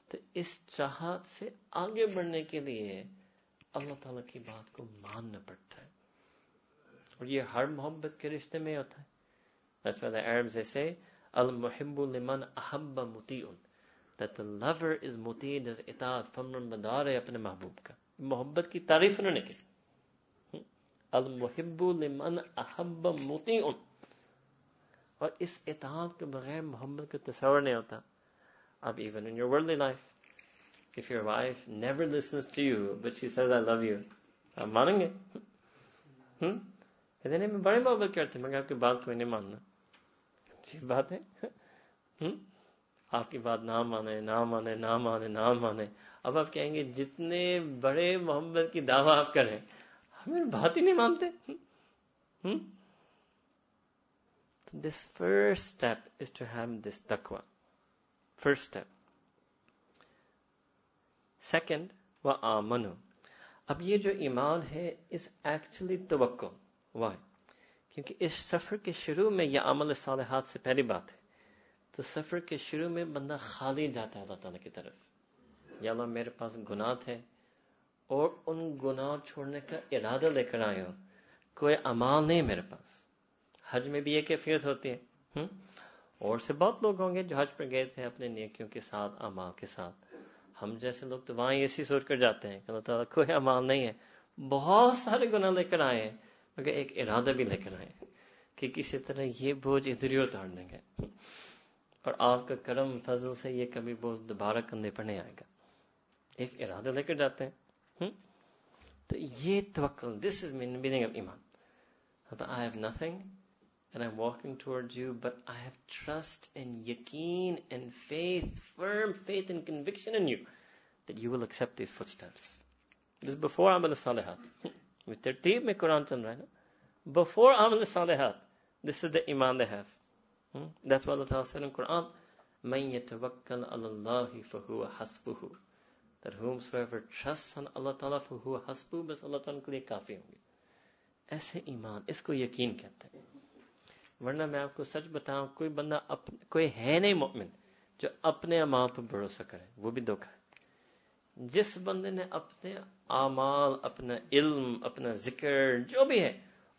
تو اس چاہت سے آگے بڑھنے کے لیے اللہ تعالیٰ کی بات کو ماننا پڑتا ہے اور یہ ہر محبت کے رشتے میں ہوتا ہے That's why the Arabs they say المحب لمن احب مطیعن That the lover is مطیع جس اطاعت فمرن بدار ہے اپنے محبوب کا محبت کی تعریف نہ نکل المحب لمن احب مطیعن اور اس اطاعت کے بغیر محبت کا تصور نہیں ہوتا اب even in your worldly life you but she says I love you آپ مانیں گے بڑے محبت کرتے آپ کی بات ہے آپ کی بات نہ مانے اب آپ کہیں گے جتنے بڑے محبت کی دعویٰ آپ کریں کر بات ہی نہیں مانتے this first this first step second و آمن اب یہ جو ایمان ہے اس ایکچولی توقع ہے کیونکہ اس سفر کے شروع میں یہ عمل صالحات سے پہلی بات ہے تو سفر کے شروع میں بندہ خالی جاتا ہے اللہ تعالیٰ کی طرف یا اللہ میرے پاس گناہ تھے اور ان گناہ چھوڑنے کا ارادہ لے کر آئے ہو کوئی امال نہیں میرے پاس حج میں بھی یہ کیفیت ہوتی ہے اور سے بہت لوگ ہوں گے جو حج پر گئے تھے اپنے نیکیوں کے ساتھ امال کے ساتھ ہم جیسے لوگ تو وہاں اسی سوچ کر جاتے ہیں اللہ کوئی امال نہیں ہے بہت سارے گناہ لے کر آئے ہیں مگر ایک ارادہ بھی لے کر آئے ہیں کہ کسی طرح یہ بوجھ ادھر ہی دیں گے اور آپ کا کرم فضل سے یہ کبھی بوجھ دوبارہ کندھے پر نہیں آئے گا ایک ارادہ لے کر جاتے ہیں تو یہ توکل دس از میننگ آف ایمان I have nothing and I'm walking towards you, but I have trust and yakin and faith, firm faith and conviction in you, that you will accept these footsteps. This is before Amal Salihat. With tertib me Quran chal raha hai Before Amal Salihat, this is the iman they have. Hmm? That's why Allah Ta'ala said in Quran, مَن يَتَوَكَّلْ عَلَى اللَّهِ فَهُوَ حَسْبُهُ That whomsoever trusts on Allah Ta'ala فَهُوَ حَسْبُهُ بس Allah Ta'ala کے لیے کافی ہوں گے ایسے ایمان اس کو یقین کہتے ہیں ورنہ میں آپ کو سچ بتاؤں کوئی بندہ اپنے کوئی ہے نہیں مومن جو اپنے امال پر بھروسہ کرے وہ بھی ہے جس بندے نے اپنے امال اپنا علم اپنا ذکر جو بھی ہے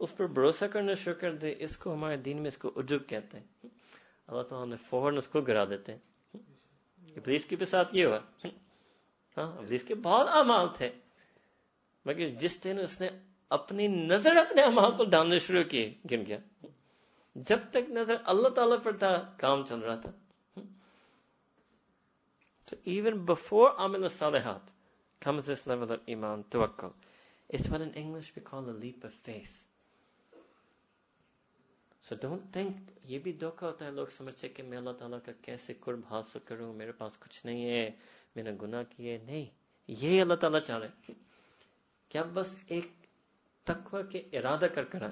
اس پر بھروسہ کرنا شروع کر دے اس کو ہمارے دین میں اس کو عجب کہتے ہیں اللہ تعالیٰ نے فوراً اس کو گرا دیتے ہیں ابلیس ساتھ یہ ہوا ہاں ابلیس کے بہت امال تھے مگر جس دن اس نے اپنی نظر اپنے امال پر ڈالنے شروع کیے گیا جب تک نظر اللہ تعالی پر تھا کام چل رہا تھا بھی دھوکا ہوتا ہے لوگ سمجھتے میں اللہ تعالیٰ کا کیسے قرب حاصل کروں میرے پاس کچھ نہیں ہے میں نے گناہ کیے نہیں یہی اللہ تعالیٰ چاہ رہے کیا بس ایک تقوی کے ارادہ کر کرا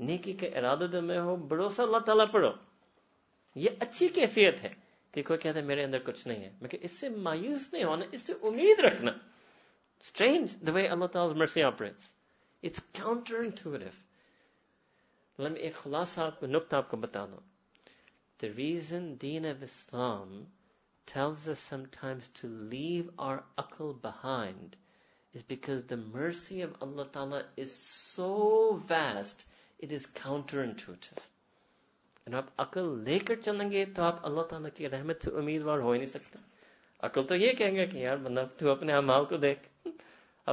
नेकी के इरादत में हो भरोसा अल्लाह ताला पर हो ये अच्छी कैफियत है कि कोई कहता है मेरे अंदर कुछ नहीं है लेकिन इससे मायूस नहीं होना इससे उम्मीद रखना स्ट्रेंज द वे अल्लाह ताला mercy operates it's counterintuitive मैं एक खुलासा आपको नुकता आपको बता दो द रीजन दीन of Islam tells us sometimes to leave our akal behind is because the mercy of Allah Ta'ala is so vast it is counterintuitive جب آپ عقل لے کر چلیں گے تو آپ اللہ تعالیٰ کی رحمت سے امیدوار ہو ہی نہیں سکتا عقل تو یہ کہیں گے کہ یار بندہ تو اپنے امال کو دیکھ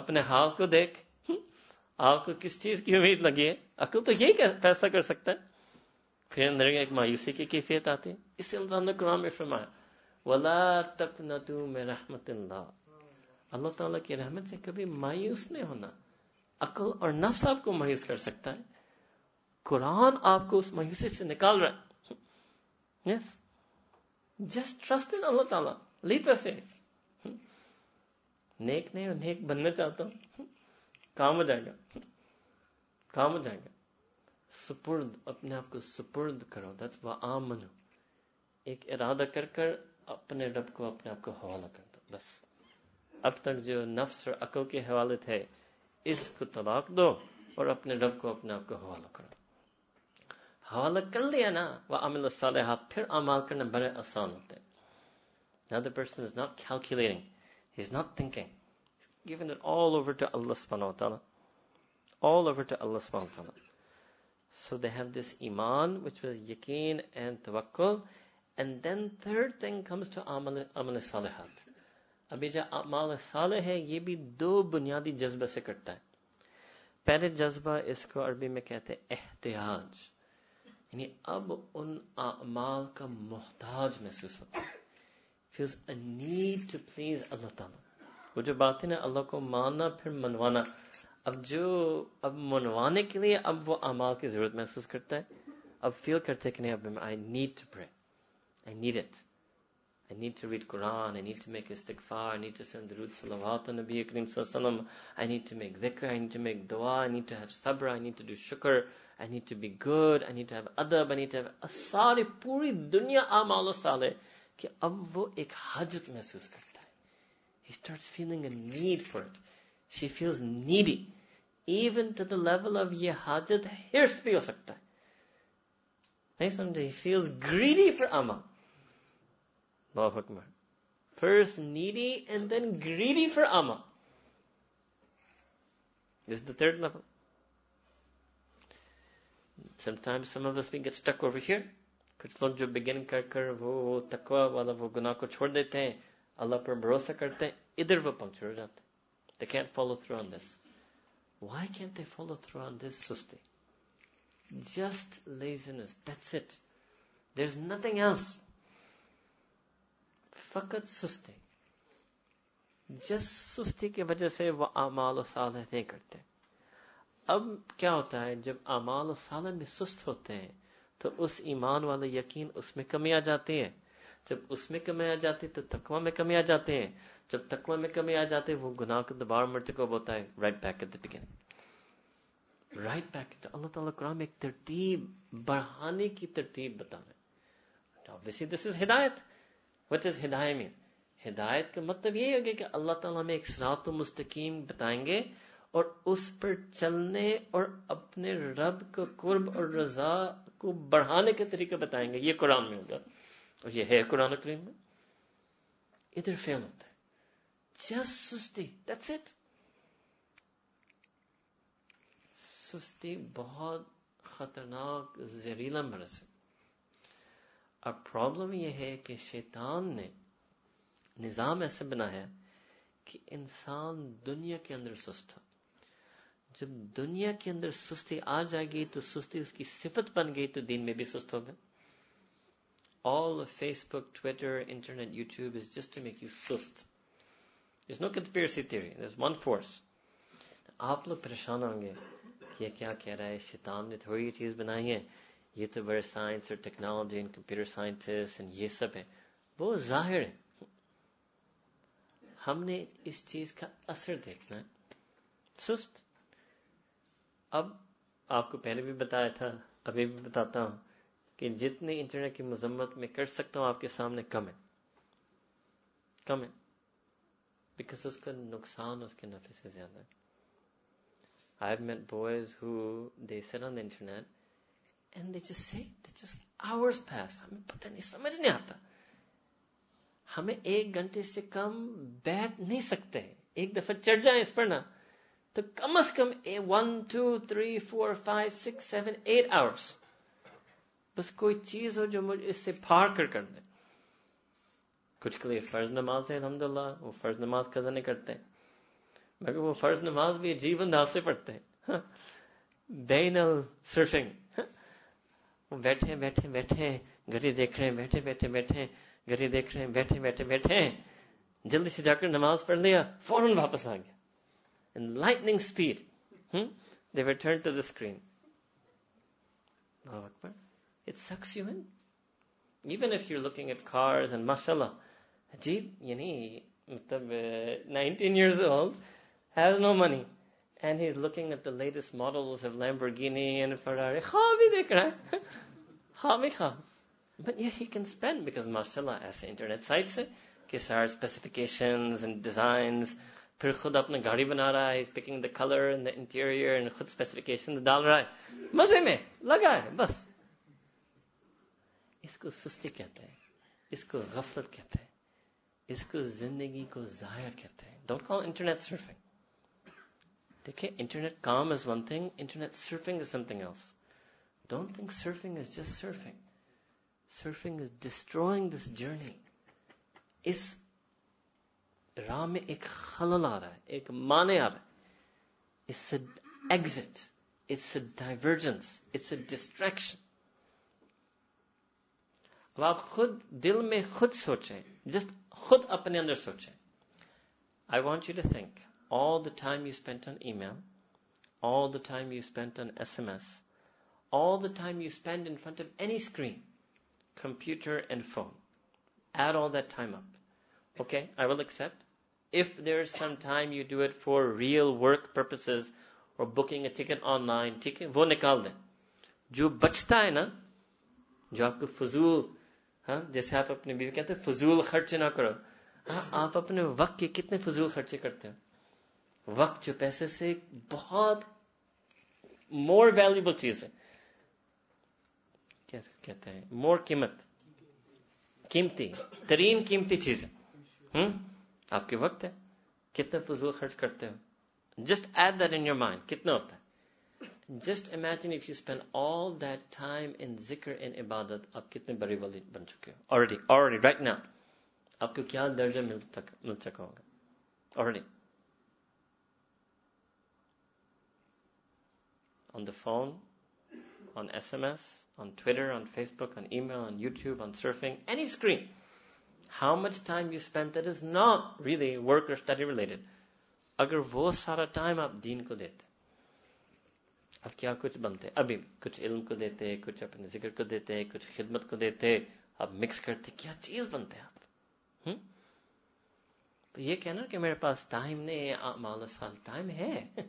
اپنے حال کو دیکھ آپ کو کس چیز کی امید لگی ہے عقل تو یہی فیصلہ کر سکتا ہے پھر اندر ایک مایوسی کی کیفیت آتی ہے اس سے اللہ نے قرآن میں فرمایا ولا تک نہ رحمت اللہ اللہ تعالیٰ کی رحمت سے کبھی مایوس نہیں ہونا عقل اور نفس آپ کو مایوس کر سکتا ہے قرآن آپ کو اس مایوسی سے نکال رہا ہے yes Just trust in Allah تعالیٰ پیسے نیک نہیں اور نیک بننا چاہتا ہوں کام ہو جائے گا کام ہو جائے گا سپرد اپنے آپ کو سپرد کرو دس و عام منو ایک ارادہ کر کر اپنے رب کو اپنے آپ کو حوالہ کر دو بس اب تک جو نفس اور عقل کے حوالے تھے اس کو طلاق دو اور اپنے رب کو اپنے آپ کو حوالہ کرو हवाला कर Now the person is not calculating. He's not thinking. giving it all over to Allah subhanahu wa ta'ala. All over to Allah subhanahu wa ta'ala. So they have this iman, which was yaqeen and tawakkul. And then third thing comes to amal, amal salihat. अभी जो अमाल साल है ये भी दो बुनियादी जज्बे से करता है पहले जज्बा इसको अरबी में कहते हैं एहतियाज यानी अब उन अमाल का मोहताज महसूस होता है feels a need to please Allah ताला वो जो बात है ना अल्लाह को मानना फिर मनवाना अब जो अब मनवाने के लिए अब वो I need to read Quran, I need to make istighfar, I need to send durood salawat on Nabi Karim I need to make dhikr, I need to make dua, I need to have sabr, I need to do shukr, I need to be good, I need to have adab, I need to have सारी puri dunya आमाल साल है कि अब वो He starts feeling a need for it. She feels needy. Even to the level of ye hajat hirs bhi ho sakta hai. Nahi samjhe, he feels greedy for amal. Allahu Akbar. First needy and then greedy for amal. This is the third level. Sometimes some of us, we get stuck over here. कुछ लोग जो begin कर कर वो तकवा वाला वो गुनाह को छोड़ देते हैं अल्लाह पर भरोसा करते हैं इधर वो पंक्चर हो जाते हैं they can't follow through on this Why can't they follow through on this susti? Just laziness. That's it. There's nothing else. Fakat susti. Just susti ki wajah se wo amal salih nahi اب کیا ہوتا ہے جب امال و سالن میں سست ہوتے ہیں تو اس ایمان والا یقین اس میں کمی آ جاتی ہے جب اس میں کمی آ جاتی تو تکوا میں کمی آ جاتے ہیں جب تکوا میں کمی آ ہوتا ہے وہ گنا کو دوبارہ مرتے کو اللہ تعالیٰ میں ایک ترتیب بڑھانے کی ترتیب بتا از ہدایت وٹ از ہدایت مین ہدایت کا مطلب یہ ہوگا کہ اللہ تعالیٰ ہمیں ایک سرات و مستقیم بتائیں گے اور اس پر چلنے اور اپنے رب کو قرب اور رضا کو بڑھانے کے طریقے بتائیں گے یہ قرآن میں ہوگا اور یہ ہے قرآن کریم میں ادھر فیل ہوتا ہے سستی دیٹس اٹ سستی بہت خطرناک زہریلا مرض ہے اب پرابلم یہ ہے کہ شیطان نے نظام ایسے بنایا کہ انسان دنیا کے اندر سست تھا جب دنیا کے اندر سستی آ جائے گی تو سستی اس کی صفت بن گئی تو دین میں بھی سست ہوگا all Facebook Twitter internet YouTube is just to make you سست is is no conspiracy theory one force آپ لوگ پریشان ہوں گے یہ کیا کہہ رہا ہے شیطان نے تھوڑی یہ چیز بنائی ہے یہ تو بڑے سائنس اور ٹیکنالوجی کمپیوٹر سائنسز یہ سب ہے وہ ظاہر ہے ہم نے اس چیز کا اثر دیکھنا ہے سست اب آپ کو پہلے بھی بتایا تھا ابھی بھی بتاتا ہوں کہ جتنے انٹرنیٹ کی مذمت میں کر سکتا ہوں آپ کے سامنے کم ہے کم ہے بیکاز اس کا نقصان اس کے سے زیادہ ہے I have met boys who they they on internet and ہمیں پتہ نہیں سمجھ نہیں آتا ہمیں ایک گھنٹے سے کم بیٹھ نہیں سکتے ایک دفعہ چڑھ جائیں اس پر نہ تو کم از کم one two three four five six seven eight hours بس کوئی چیز ہو جو مجھے اس سے پھاڑ کر کر دے کچھ کے لیے فرض نماز ہے الحمد للہ وہ فرض نماز خزا نہیں کرتے مگر وہ فرض نماز بھی جیون د سے پڑھتے ہیں ہاں۔ ہاں۔ وہ بیٹھے بیٹھے بیٹھے گھڑی دیکھ رہے ہیں بیٹھے بیٹھے بیٹھے گھڑی دیکھ رہے ہیں بیٹھے بیٹھے بیٹھے جلدی سے جا کر نماز پڑھ لیا فوراً واپس آ گیا in lightning speed, hmm, they return to the screen. It sucks you in. Even if you're looking at cars and mashallah, Ajib, know, uh, 19 years old, has no money. And he's looking at the latest models of Lamborghini and Ferrari. But yet he can spend because mashallah, as the internet sites say, Kisar specifications and designs, Pirchud apne gari banara he's picking the color and the interior and khud specifications dal raha laga bas. Isko susti kehte Isko ghaflat kehte Isko zindagi ko zaya kehte Don't call internet surfing. Dekhe, internet calm is one thing, internet surfing is something else. Don't think surfing is just surfing. Surfing is destroying this journey. Is राह में एक खलल आ रहा It's एक माने It's a है it's exit it's divergence it's distraction अब आप खुद दिल में खुद सोचें जस्ट खुद अपने अंदर I want you to think all the time you spent on email, all the time you spent on SMS, all the time you spend in front of any screen, computer and phone. Add all that time up. Okay, I will accept. If there's some time you do it for real work purposes or booking a ticket online, ٹھیک ہے وہ نکال دیں جو بچتا ہے نا جو آپ کو فضول ہاں جیسے آپ اپنے بیوی کہتے ہیں فضول خرچ نہ کرو ہاں آپ اپنے وقت کے کتنے فضول خرچے کرتے ہیں وقت جو پیسے سے بہت مور ویلیبل چیز ہے کہتے ہیں مور قیمت قیمتی ترین قیمتی چیز ہے हम्म आपके वक्त है कितना फजूल खर्च करते हो just add that in your mind कितना होता है just imagine if you spend all that time in जिक्र इन इबादत आप कितने बड़े वली बन चुके हो ऑलरेडी ऑलरेडी राइट ना आपको क्या दर्जा मिल तक मिल चुका होगा already on the phone, on SMS, on Twitter, on Facebook, on email, on YouTube, on surfing, any screen. How time you spend اگر وہ سارا ٹائم آپ دین کو دیتے اب کیا کچھ بنتے ابھی کچھ علم کو دیتے کچھ اپنے ذکر کو دیتے کچھ خدمت کو دیتے اب مکس کرتے کیا چیز بنتے ہیں آپ تو یہ کہنا کہ میرے پاس ٹائم نہیں سال ٹائم ہے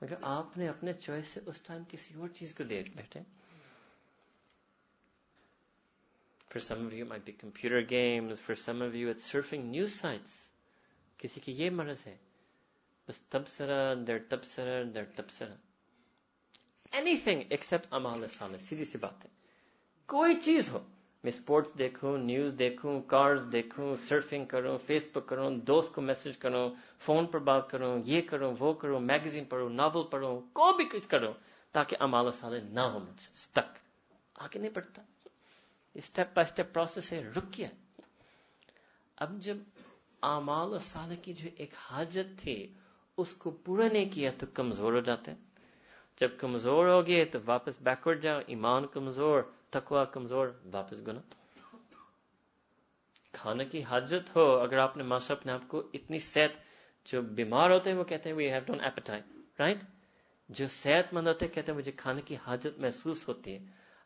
مگر آپ نے اپنے چوائس سے اس ٹائم کسی اور چیز کو دے بیٹھے For For some some of of you, you, it might be computer games. it's surfing news sites. یہ مرض ہے کوئی چیز ہو میں اسپورٹس دیکھوں نیوز دیکھوں دیکھوں سرفنگ کروں فیس بک کروں دوست کو میسج کروں فون پر بات کروں یہ کروں وہ کروں میگزین پڑھوں ناول پڑھوں کو بھی کچھ کروں تاکہ امال و نہ ہو Stuck. آگے نہیں پڑھتا اسٹیپ بائی اسٹیپ پروسیس ہے رک اب جب آمال اور سال کی جو ایک حاجت تھی اس کو پورا نہیں کیا تو کمزور ہو جاتے ہیں جب کمزور ہو گئے تو واپس بیکورڈ جاؤ ایمان کمزور تھکوا کمزور واپس گنا کھانے کی حاجت ہو اگر آپ نے ماشا اپنے آپ کو اتنی صحت جو بیمار ہوتے ہیں وہ کہتے ہیں جو صحت مند ہوتے ہیں کہتے ہیں مجھے کھانے کی حاجت محسوس ہوتی ہے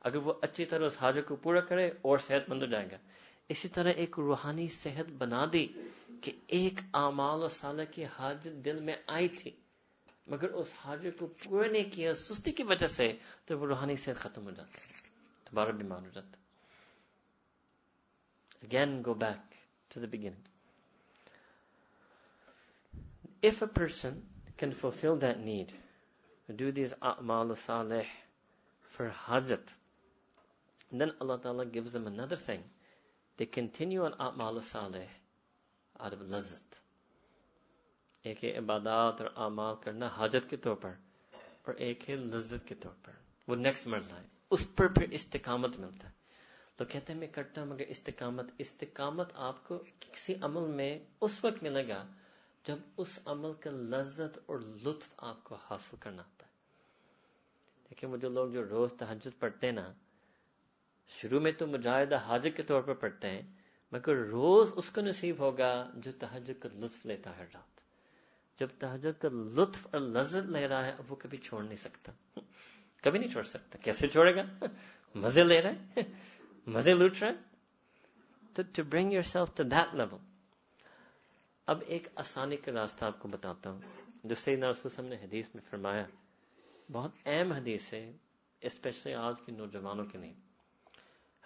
اگر وہ اچھی طرح اس حاجت کو پورا کرے اور صحت مند ہو جائے گا اسی طرح ایک روحانی صحت بنا دی کہ ایک اعمال و صالح کی حاجت دل میں آئی تھی مگر اس حاجت کو پورا نہیں کیا سستی کی وجہ سے تو وہ روحانی صحت ختم ہو جاتی دوبارہ بیمار ہو جاتا again go back to the beginning if a person can fulfil that need do these اعمال و حاجت And then Allah Ta'ala gives them another thing. They continue on A'mal Saleh out of lazat. A.K. Ibadat or A'mal karna hajat ke par. Or A.K. lazat ke par. وہ next مرض ہے اس پر پھر استقامت ملتا ہے تو کہتے ہیں میں کرتا ہوں مگر استقامت استقامت آپ کو کسی عمل میں اس وقت ملے گا جب اس عمل کا لذت اور لطف آپ کو حاصل کرنا آتا ہے دیکھیں وہ جو لوگ جو روز تحجد پڑھتے ہیں نا شروع میں تو مجاہدہ حاضر کے طور پر پڑھتے ہیں مگر روز اس کو نصیب ہوگا جو کا لطف لیتا ہے لطف اور لذت لے رہا ہے اب وہ کبھی چھوڑ نہیں سکتا کبھی نہیں چھوڑ سکتا کیسے چھوڑے گا مزے لے رہے مزے لوٹ رہے اب ایک آسانی کا راستہ آپ کو بتاتا ہوں جو سید ناسوس وسلم نے حدیث میں فرمایا بہت اہم حدیث ہے اسپیشلی آج کے نوجوانوں کے لیے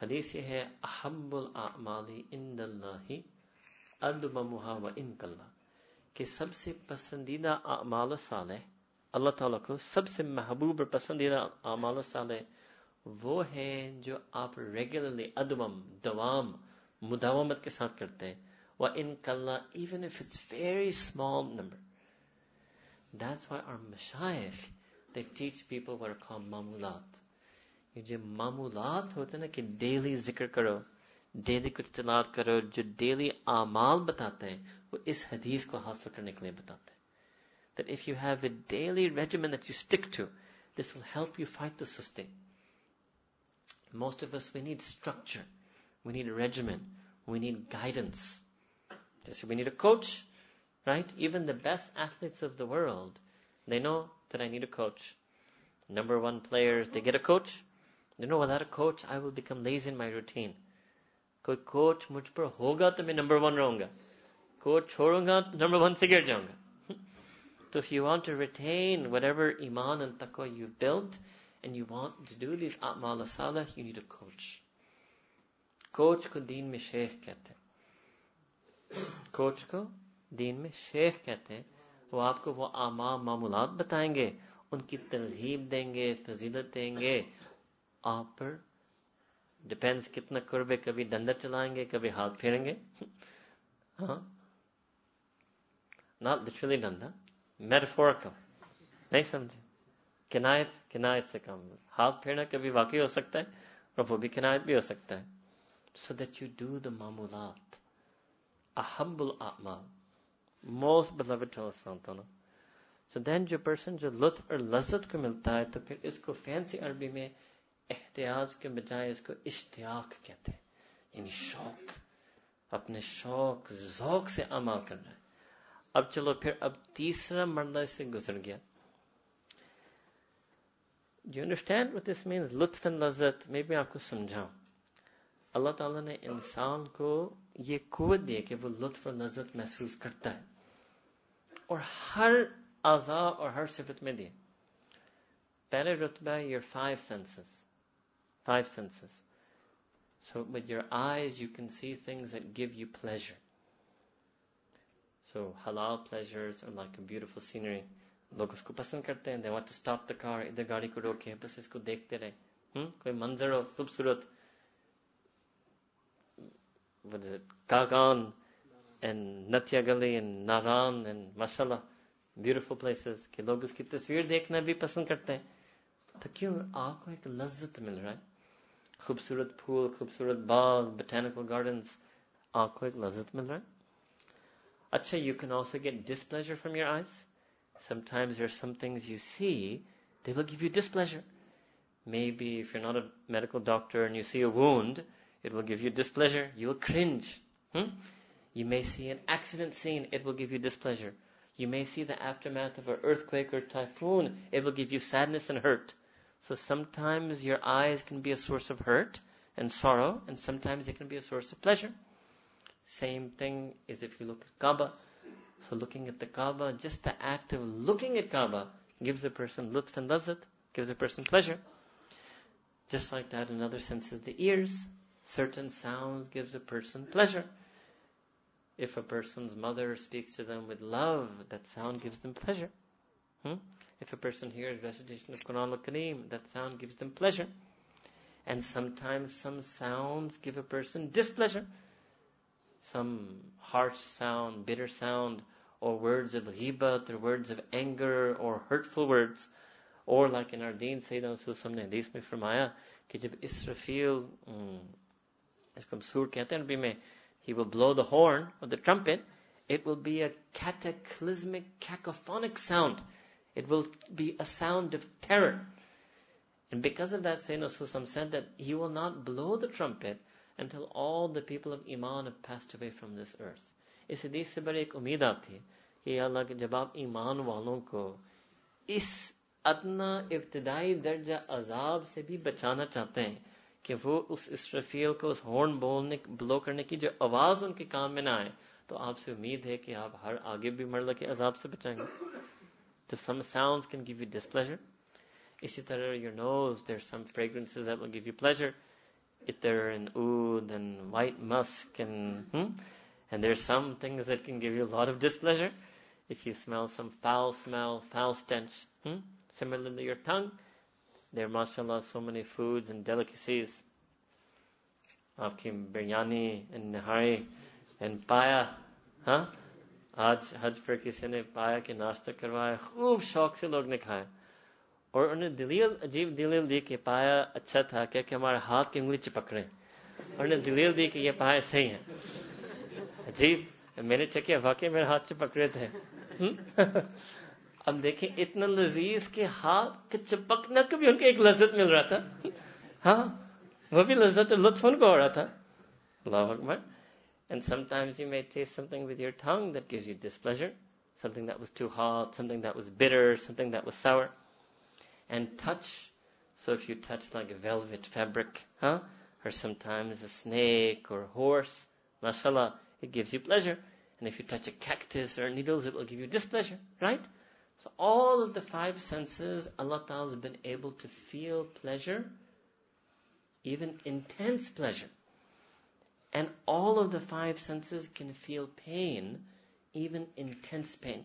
حدیث یہ ہے احب الاعمال عند اللہ و وان قل کہ سب سے پسندیدہ اعمال صالح اللہ تعالیٰ کو سب سے محبوب اور پسندیدہ اعمال صالح وہ ہیں جو آپ ریگولرلی ادمم دوام مداومت کے ساتھ کرتے ہیں وہ ان کل even if it's very small number that's why are مشائف دے ٹیچ پیپل ور کام معمولات that if you have a daily regimen that you stick to, this will help you fight the system. Most of us, we need structure. We need a regimen. We need guidance. Just, we need a coach, right? Even the best athletes of the world, they know that I need a coach. Number one players, they get a coach. You know, without a coach, I will become lazy in my routine. कोई coach मुझ पर होगा तो मैं number one रहूंगा coach छोड़ूंगा तो number one से गिर जाऊंगा तो if you want to whatever iman and taqwa you've built and you want to do these a'mal salah you need a coach coach को दीन में शेख कहते हैं कोच को दीन में शेख कहते हैं वो आपको वो आमा मामूलात बताएंगे उनकी तरहीब देंगे फजीलत देंगे آپ پر ڈپینڈس کتنا قربے کبھی ڈنڈا چلائیں گے کبھی ہاتھ پھیریں گے ہاں ناٹ لٹرلی ڈنڈا میٹافوریکل نہیں سمجھے کنایت کنایت سے کام ہاتھ پھیرنا کبھی واقعی ہو سکتا ہے اور وہ بھی کنایت بھی ہو سکتا ہے so that you do the معمولات احب الاعمال موسٹ بلوڈ ہونا سو دین جو پرسن جو لطف اور لذت کو ملتا ہے تو پھر اس کو فینسی عربی میں احتیاط کے بجائے اس کو اشتیاق کہتے ہیں یعنی شوق اپنے شوق ذوق سے عمل کر رہا ہے اب چلو پھر اب تیسرا اس سے گزر گیا you understand what this means لطف اینڈ لذت میں بھی آپ کو سمجھاؤں اللہ تعالیٰ نے انسان کو یہ قوت دی کہ وہ لطف اور لذت محسوس کرتا ہے اور ہر اعزاب اور ہر صفت میں دیے پہلے رتبہ your five senses Five senses. So with your eyes, you can see things that give you pleasure. So halal pleasures are like a beautiful scenery. लोग उसको पसंद करते हैं they want to stop the car इधर गाड़ी को रोके बस इसको देखते रहे हम्म कोई मंजर हो खूबसूरत Kagan and Natyagali and Naran and Masala. beautiful places कि लोग उसकी तस्वीर देखना भी पसंद करते हैं तो क्यों आपको एक लज्जत मिल रहा है खूबसूरत pool, खूबसूरत बाग botanical gardens आपको एक लज्जत मिल रहा है अच्छा you can also get displeasure from your eyes sometimes there some things you see they will give you displeasure you're not a medical doctor and you see a wound it will give you displeasure you will cringe hmm? you may see an accident scene it will give you displeasure you may see the aftermath of an earthquake or typhoon it will give you sadness and hurt so sometimes your eyes can be a source of hurt and sorrow, and sometimes it can be a source of pleasure. Same thing is if you look at Kaaba. So looking at the Kaaba, just the act of looking at Kaaba gives a person lutf and lazat, gives a person pleasure. Just like that in other senses, the ears, certain sounds gives a person pleasure. If a person's mother speaks to them with love, that sound gives them pleasure. Hmm? If a person hears recitation of Quran al-Kareem, that sound gives them pleasure. And sometimes some sounds give a person displeasure. Some harsh sound, bitter sound, or words of ghibat, or words of anger, or hurtful words. Or like in our deen, Sayyidina Rasul ne hadith mein firmaya कि जब इसराफील इसको he will blow the horn or the trumpet it will be a cataclysmic cacophonic sound it will be a sound of terror. And because of that, Sayyidina Susam said that he will not blow the trumpet until all the people of Iman have passed away from this earth. इस हदीस से बड़ी एक उम्मीद आती है कि अल्लाह के जब आप ईमान वालों को इस अदना इब्तदाई दर्जा अजाब से भी बचाना चाहते हैं कि वो उस इसरफील को उस हॉर्न बोलने ब्लो करने की जो आवाज उनके कान में ना आए so some sounds can give you displeasure. Isi tarah, your nose, there's some fragrances that will give you pleasure. If they're an oud and white musk and, hmm? and there's some things that can give you a lot of displeasure. If you smell some foul smell, foul stench, hmm? similarly your tongue, there are mashallah so many foods and delicacies. Afkim biryani and nahari and paya, huh? آج حج پر کسی نے پایا کہ ناشتہ کروایا خوب شوق سے لوگ نے کھایا اور انہیں دلیل دلیل عجیب دی کہ پایا اچھا تھا کیا ہمارے ہاتھ کی انگلی چپک رہے اور انہیں دلیل دی کہ یہ پایا صحیح ہے عجیب میں نے چکے واقعی میرے ہاتھ چپک رہے تھے اب دیکھیں اتنا لذیذ کے ہاتھ چپکنے کا بھی ان کو ایک لذت مل رہا تھا ہاں وہ بھی لذت لطف ان کو ہو رہا تھا اللہ اکبر And sometimes you may taste something with your tongue that gives you displeasure, something that was too hot, something that was bitter, something that was sour. And touch, so if you touch like a velvet fabric, huh? Or sometimes a snake or a horse, mashallah, it gives you pleasure. And if you touch a cactus or needles, it will give you displeasure, right? So all of the five senses, Allah Ta'ala has been able to feel pleasure, even intense pleasure. And all of the five senses can feel pain, even intense pain.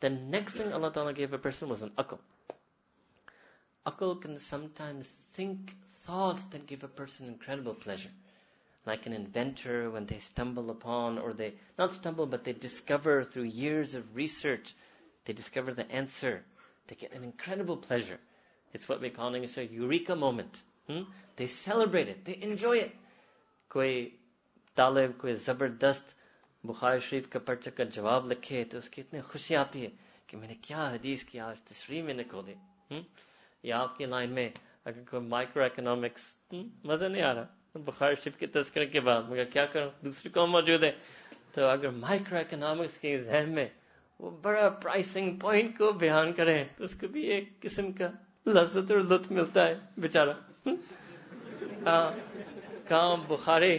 The next thing Allah Ta'ala gave a person was an akal. Akal can sometimes think thoughts that give a person incredible pleasure. Like an inventor when they stumble upon, or they, not stumble, but they discover through years of research, they discover the answer. They get an incredible pleasure. It's what we call in a eureka moment. Hmm? They celebrate it. They enjoy it. کوئی طالب کوئی زبردست بخار شریف کے پٹ کا جواب لکھے تو اس کی اتنی خوشی آتی ہے کہ میں نے کیا حدیث کی آج تشریح میں نے دی یا آپ کی لائن میں اگر کوئی مائکرو اکنامکس مزہ نہیں آ رہا بخار شریف کے تذکرے کے بعد مگر کیا کروں دوسری قوم موجود ہے تو اگر مائکرو اکنامکس کے ذہن میں وہ بڑا پرائسنگ پوائنٹ کو بیان کریں تو اس کو بھی ایک قسم کا لذت اور لطف ملتا ہے بیچارہ کام بخاری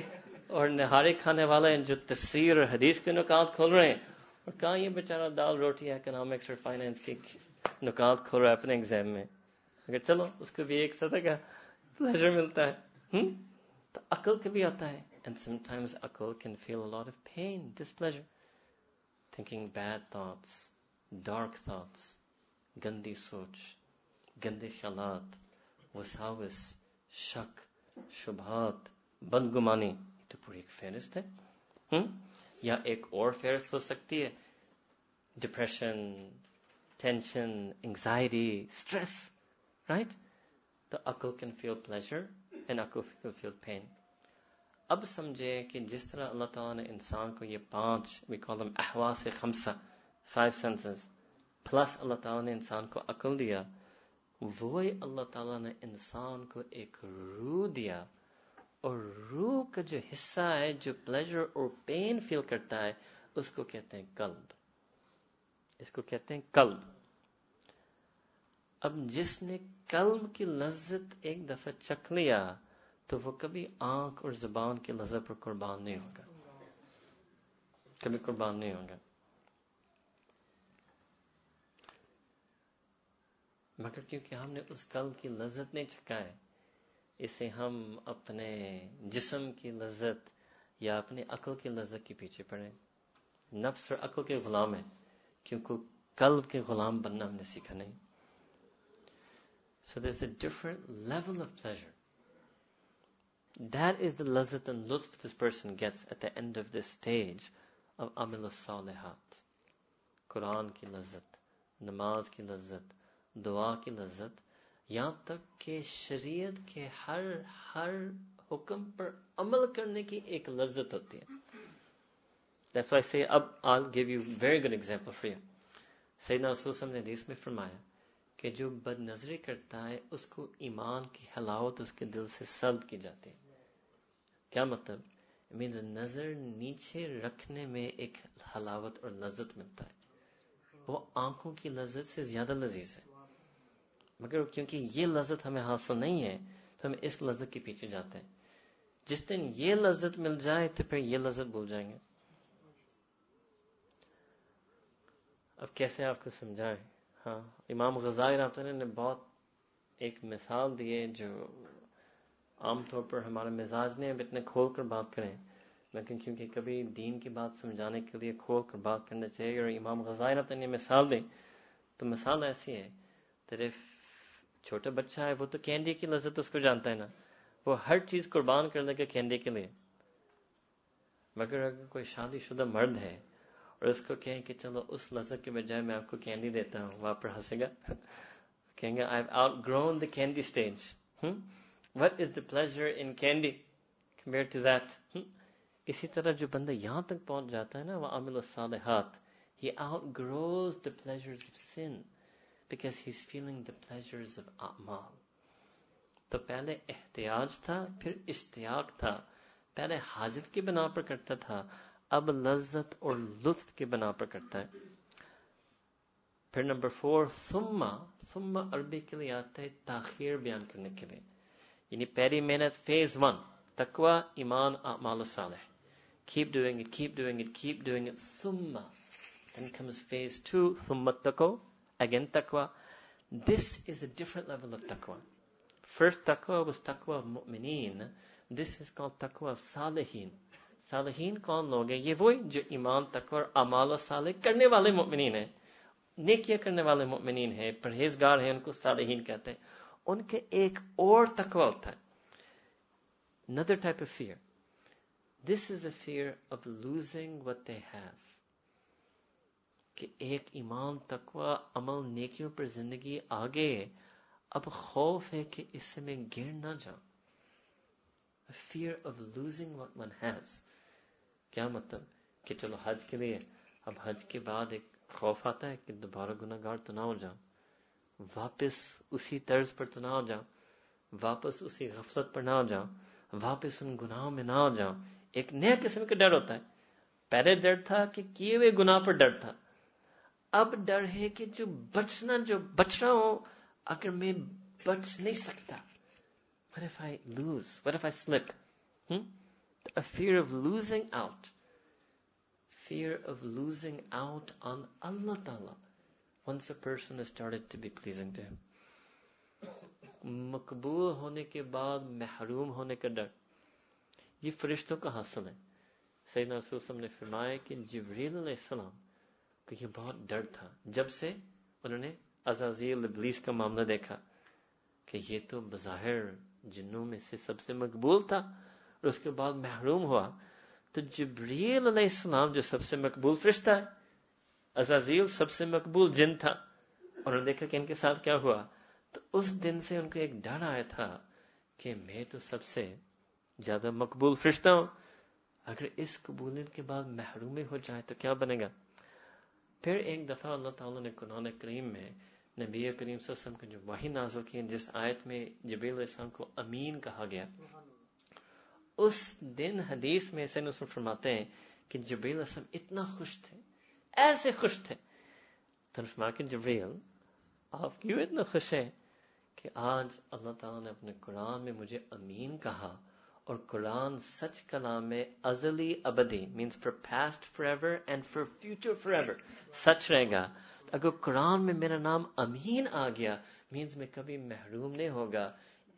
اور نہارے کھانے والا والے جو تفسیر اور حدیث کے نکات کھول رہے ہیں اور کہاں یہ بیچارہ دال روٹی اکنامکس اور فائنینس کی نکات کھول رہا ہے اپنے ایگزام میں اگر چلو اس کو بھی ایک سطح کا پلیزر ملتا ہے تو عقل کے بھی آتا ہے اینڈ سم ٹائمز عقل can feel a lot of pain, displeasure, thinking bad thoughts, dark thoughts, گندی سوچ, گندے خیالات, وساوس, شک, شبہات, بدگمانی یہ تو پوری ایک فہرست ہے یا ایک اور فہرست ہو سکتی ہے depression tension anxiety stress right تو عقل کہ جس طرح اللہ تعالیٰ نے انسان کو یہ پانچ وی احوا سے خمسا فائیو سینسز پلس اللہ تعالیٰ نے انسان کو عقل دیا وہی اللہ تعالیٰ نے انسان کو ایک روح دیا اور روح کا جو حصہ ہے جو پلیزر اور پین فیل کرتا ہے اس کو کہتے ہیں کلب اس کو کہتے ہیں کلب اب جس نے قلب کی لذت ایک دفعہ چکھ لیا تو وہ کبھی آنکھ اور زبان کی لذت پر قربان نہیں ہوگا کبھی قربان نہیں ہوگا مگر کیونکہ ہم نے اس قلب کی لذت نہیں چکھا ہے اسے ہم اپنے جسم کی لذت یا اپنے عقل کی لذت کے پیچھے پڑے اور عقل کے غلام ہیں کیونکہ قلب کے غلام بننا ہم نے سیکھا نہیں so this person gets at the end of this stage of امل الصالحات قرآن کی لذت نماز کی لذت دعا کی لذت یہاں تک کہ شریعت کے ہر ہر حکم پر عمل کرنے کی ایک لذت ہوتی ہے That's why I say, اب I'll give you very good example for you. سیدنا رسول صلی اللہ علیہ وسلم نے میں فرمایا کہ جو بد نظری کرتا ہے اس کو ایمان کی حلاوت اس کے دل سے سلب کی جاتی ہے کیا مطلب مین نظر نیچے رکھنے میں ایک حلاوت اور لذت ملتا ہے وہ آنکھوں کی لذت سے زیادہ لذیذ ہے مگر کیونکہ یہ لذت ہمیں حاصل نہیں ہے تو ہم اس لذت کے پیچھے جاتے ہیں جس دن یہ لذت مل جائے تو پھر یہ لذت بھول جائیں گے اب کیسے آپ کو سمجھائیں ہاں امام غزائی اللہ نے بہت ایک مثال دیے جو عام طور پر ہمارے مزاج نے اب اتنے کھول کر بات کریں لیکن کیونکہ کبھی دین کی بات سمجھانے کے لیے کھول کر بات کرنا چاہیے اور امام غزائی اللہ نے مثال دیں تو مثال ایسی ہے چھوٹا بچہ ہے وہ تو کینڈی کی لذت اس کو جانتا ہے نا وہ ہر چیز قربان کر لے گا کینڈی کے لیے مگر اگر کوئی شادی شدہ مرد ہے اور اس کو کہیں کہ چلو اس لذت کے بجائے میں آپ کو کینڈی دیتا ہوں وہاں پر ہنسے گا کہیں گے I outgrown the candy stage what is the pleasure in candy compare to that اسی طرح جو بندہ یہاں تک پہنچ جاتا ہے نا وہ عامل الصالحات ہی outgrows the pleasure of sin because he's feeling the pleasures of Atmal. तो पहले एहतियाज था फिर इश्तियाक था पहले हाजत की बना पर करता था अब लज्जत और लुत्फ की बना पर करता है फिर नंबर फोर सुम्मा सुम्मा अरबी के लिए आता है ताखिर बयान करने के लिए यानी पहली मेहनत फेज वन तकवा ईमान अमाल सालह keep doing it keep doing it keep doing it summa then comes phase two thumma taqo Again, taqwa. This is a different level of taqwa. First taqwa was taqwa of mu'mineen. This is called taqwa of salihin. Salihin कौन loge ye वो jo ईमान तक और अमाल और साले करने वाले मुमिन हैं नेकिया करने वाले मुमिन हैं परहेजगार हैं उनको सालहीन कहते हैं another type of fear this is a fear of losing what they have کہ ایک ایمان تقوی عمل نیکیوں پر زندگی آگے اب خوف ہے کہ اس سے میں گر نہ جاؤں ہیز کیا مطلب کہ چلو حج کے لیے اب حج کے بعد ایک خوف آتا ہے کہ دوبارہ گناہ گار تو نہ ہو جاؤں واپس اسی طرز پر تو نہ ہو جاؤں واپس اسی غفلت پر نہ ہو جاؤں واپس ان گناہوں میں نہ ہو جاؤں ایک نیا قسم کا ڈر ہوتا ہے پہلے ڈر تھا کہ کیے ہوئے گناہ پر ڈر تھا अब डर है कि जो बचना जो बच रहा हूं अगर मैं बच नहीं सकता What if I lose? What if I slip? Hmm? A fear of losing out. Fear of losing out on Allah Ta'ala. Once a person has started to be pleasing to Him. मकबूल होने के बाद महरूम होने का डर ये फरिश्तों का हासिल है सैद रसूल ने फरमाया कि जबरील सलाम بہت ڈر تھا جب سے انہوں نے ابلیس کا معاملہ دیکھا کہ یہ تو بظاہر جنوں میں سے سب سے مقبول تھا اور اس کے بعد محروم ہوا تو جبریل علیہ السلام جو سب سے مقبول فرشتہ ہے سب سے مقبول جن تھا انہوں نے دیکھا کہ ان کے ساتھ کیا ہوا تو اس دن سے ان کو ایک ڈر آیا تھا کہ میں تو سب سے زیادہ مقبول فرشتہ ہوں اگر اس قبولیت کے بعد محروم ہو جائے تو کیا بنے گا پھر ایک دفعہ اللہ تعالیٰ نے قرآن کریم میں نبی کریم صلی اللہ علیہ وسلم کو جو وحی نازل کی جس آیت میں جبیل علیہ السلام کو امین کہا گیا اس دن حدیث میں سے نسل فرماتے ہیں کہ جبیل علیہ السلام اتنا خوش تھے ایسے خوش تھے جبریل آپ کیوں اتنا خوش ہیں کہ آج اللہ تعالیٰ نے اپنے قرآن میں مجھے امین کہا اور قرآن سچ کلام ازلی ابدی means past forever and for future forever سچ رہے گا اگر قرآن میں میرا نام امین آ گیا مینس میں کبھی محروم نہیں ہوگا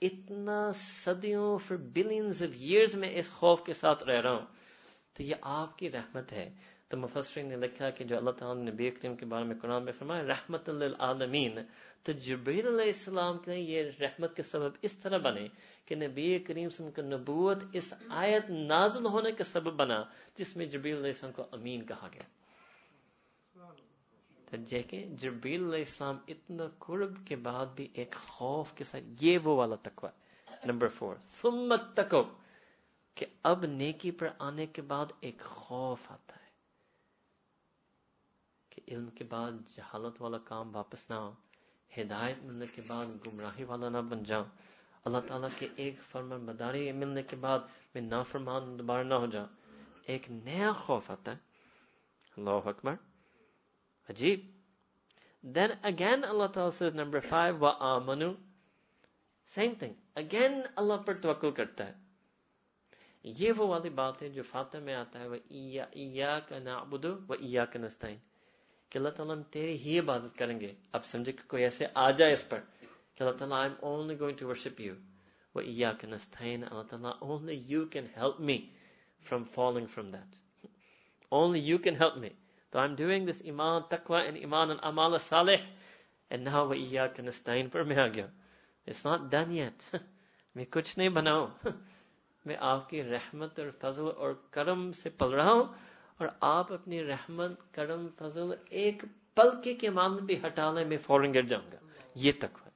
اتنا صدیوں بلینز آف ایئرز میں اس خوف کے ساتھ رہ رہا ہوں تو یہ آپ کی رحمت ہے تو مفسرین نے لکھا کہ جو اللہ تعالیٰ نے نبی کریم کے بارے میں قرآن میں فرمایا رحمت للعالمین تو علیہ السلام کے یہ رحمت کے سبب اس طرح بنے کہ نبی کریم کا نبوت اس آیت نازل ہونے کا سبب بنا جس میں علیہ السلام کو امین کہا گیا جبریل علیہ السلام اتنا قرب کے بعد بھی ایک خوف کے ساتھ یہ وہ والا تقوی نمبر فور سمت تکو کہ اب نیکی پر آنے کے بعد ایک خوف آتا ہے علم کے بعد جہالت والا کام واپس نہ ہدایت ملنے کے بعد گمراہی والا نہ بن جاؤں اللہ تعالیٰ کے ایک فرمان بداری ملنے کے بعد میں نا فرمان دوبارہ نہ ہو جا ایک نیا خوف آتا ہے اللہ عجیب دین اگین اللہ تعالیٰ سے number same thing again Allah پر توقل کرتا ہے یہ وہ والی بات ہے جو فاتح میں آتا ہے نسطین कि अल्लाह ताला हम तेरी ही इबादत करेंगे आप समझे कि कोई ऐसे आ जाए इस पर कि अल्लाह ताला I am only going to worship you व या कैन अस्थाइन अल्लाह ताला only you can help me from following from that only you can help me तो आई एम डूइंग दिस ईमान तकवा एंड ईमान एंड अमाल सालिह एंड नाउ व या कैन अस्थाइन पर मैं आ गया इट्स नॉट डन येट मैं कुछ नहीं बनाऊं मैं आपकी रहमत और फजल और करम से पल रहा हूं اور آپ اپنی رحمت کرم فضل ایک پلکے کے معاملے بھی ہٹا لیں میں فورن گر جاؤں گا یہ تکوا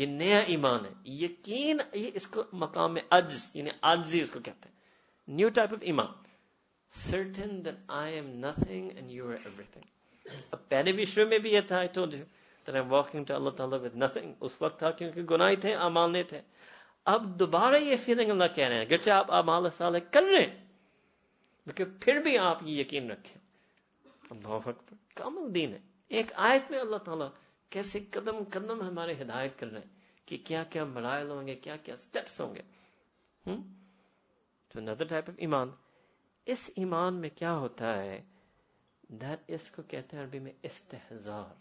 یہ نیا ایمان ہے یقین یہ اس کو مقام عجز یعنی اس کو کہتے ہیں نیو ٹائپ آف ایمان certain then I am nothing and you everything اب پہلے شروع میں بھی یہ تھا اللہ nothing. اس وقت تھا کیونکہ گناہ تھے نہیں تھے اب دوبارہ یہ فیلنگ اللہ کہہ رہے ہیں گرچہ آپ امال کر رہے ہیں لیکن پھر بھی آپ یہ یقین رکھیں اللہ کامل دین ہے ایک آیت میں اللہ تعالیٰ کیسے قدم قدم ہمارے ہدایت کر رہے ہیں کہ کیا کیا مرائل ہوں گے کیا کیا سٹیپس ہوں گے تو ٹائپ ایمان اس ایمان میں کیا ہوتا ہے اس کو کہتے ہیں عربی میں استحزار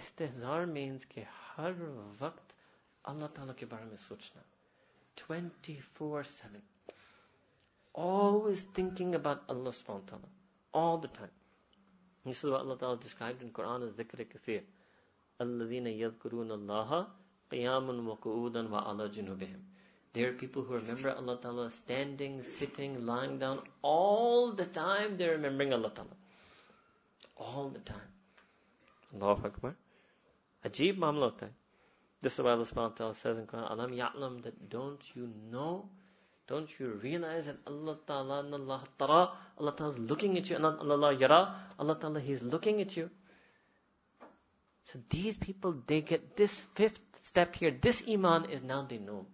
استحزار مینز کہ ہر وقت اللہ تعالیٰ کے بارے میں سوچنا twenty four seven always thinking about Allah subhanahu wa ta'ala. All the time. This is what Allah Ta'ala described in Quran as dhikr kathir. Allaha, qiyamun wa قِيَامٌ wa ala junubihim. There are people who remember Allah Ta'ala standing, sitting, lying down. All the time they're remembering Allah Ta'ala. All the time. Allahu Akbar. Ajib mamla This is why Allah subhanahu wa ta'ala says in Quran, Alam ya'lam, that don't you know don't you realize that Allah Ta'ala Allah Ta'ala, Allah Ta'ala is looking at you, and Allah Yara, Allah Ta'ala, He's looking at you. So these people, they get this fifth step here. This iman is now they know.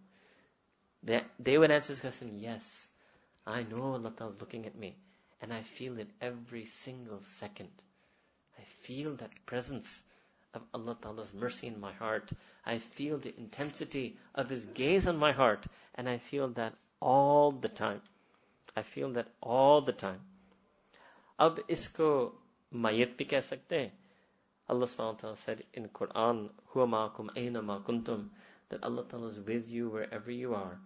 They, they would answer this question, yes, I know Allah Ta'ala is looking at me. And I feel it every single second. I feel that presence of Allah Ta'ala's mercy in my heart. I feel the intensity of His gaze on my heart. And I feel that all the time. I feel that all the time. Ab isko mayat bhi कह sakte? हैं Allah subhanahu wa ta'ala said in Quran, Huwa ma'akum ayna ma kuntum, that Allah ta'ala is with you wherever you are.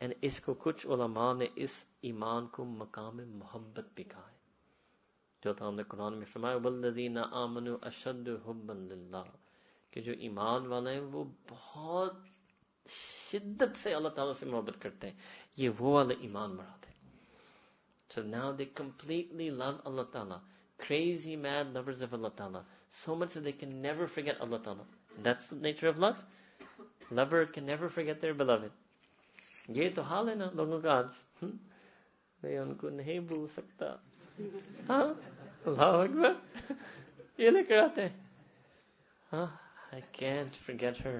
And isko kuch ulama ne is iman ko maqam muhabbat bhi kaha hai. Jo ta'ala ne Quran mein farmaya, وَالَّذِينَ آمَنُوا أَشَدُّ حُبًّا لِلَّهِ कि जो ईमान वाले हैं वो बहुत शिद्दत से अल्लाह ताला से मोहब्बत करते हैं ये वो वाला ईमान मुराद है So now they completely love Allah Ta'ala. Crazy mad lovers of Allah Ta'ala. So much that they can never forget Allah Ta'ala. That's the nature of love. Lover can never forget their beloved. ये तो हाल है ना लोगों का आज मैं उनको नहीं भूल सकता हाँ अल्लाह अकबर ये I can't forget her.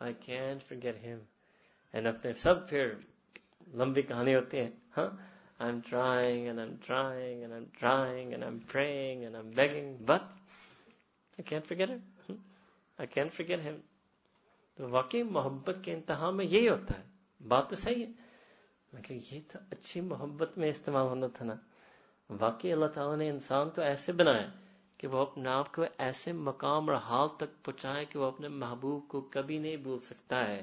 I can't forget him. رکھتے ہیں سب پھر لمبی کہانی ہوتی ہے ہاں I am trying and I am trying and I am trying and I am praying and I am begging but I can figure I can figure him تو واقعی محبت کے انتہا میں یہی ہوتا ہے بات تو صحیح ہے مگر یہ تو اچھی محبت میں استعمال ہونا تھا نا واقعی اللہ تعالیٰ نے انسان کو ایسے بنایا کہ وہ اپنے آپ کو ایسے مقام اور حال تک پہنچائے کہ وہ اپنے محبوب کو کبھی نہیں بھول سکتا ہے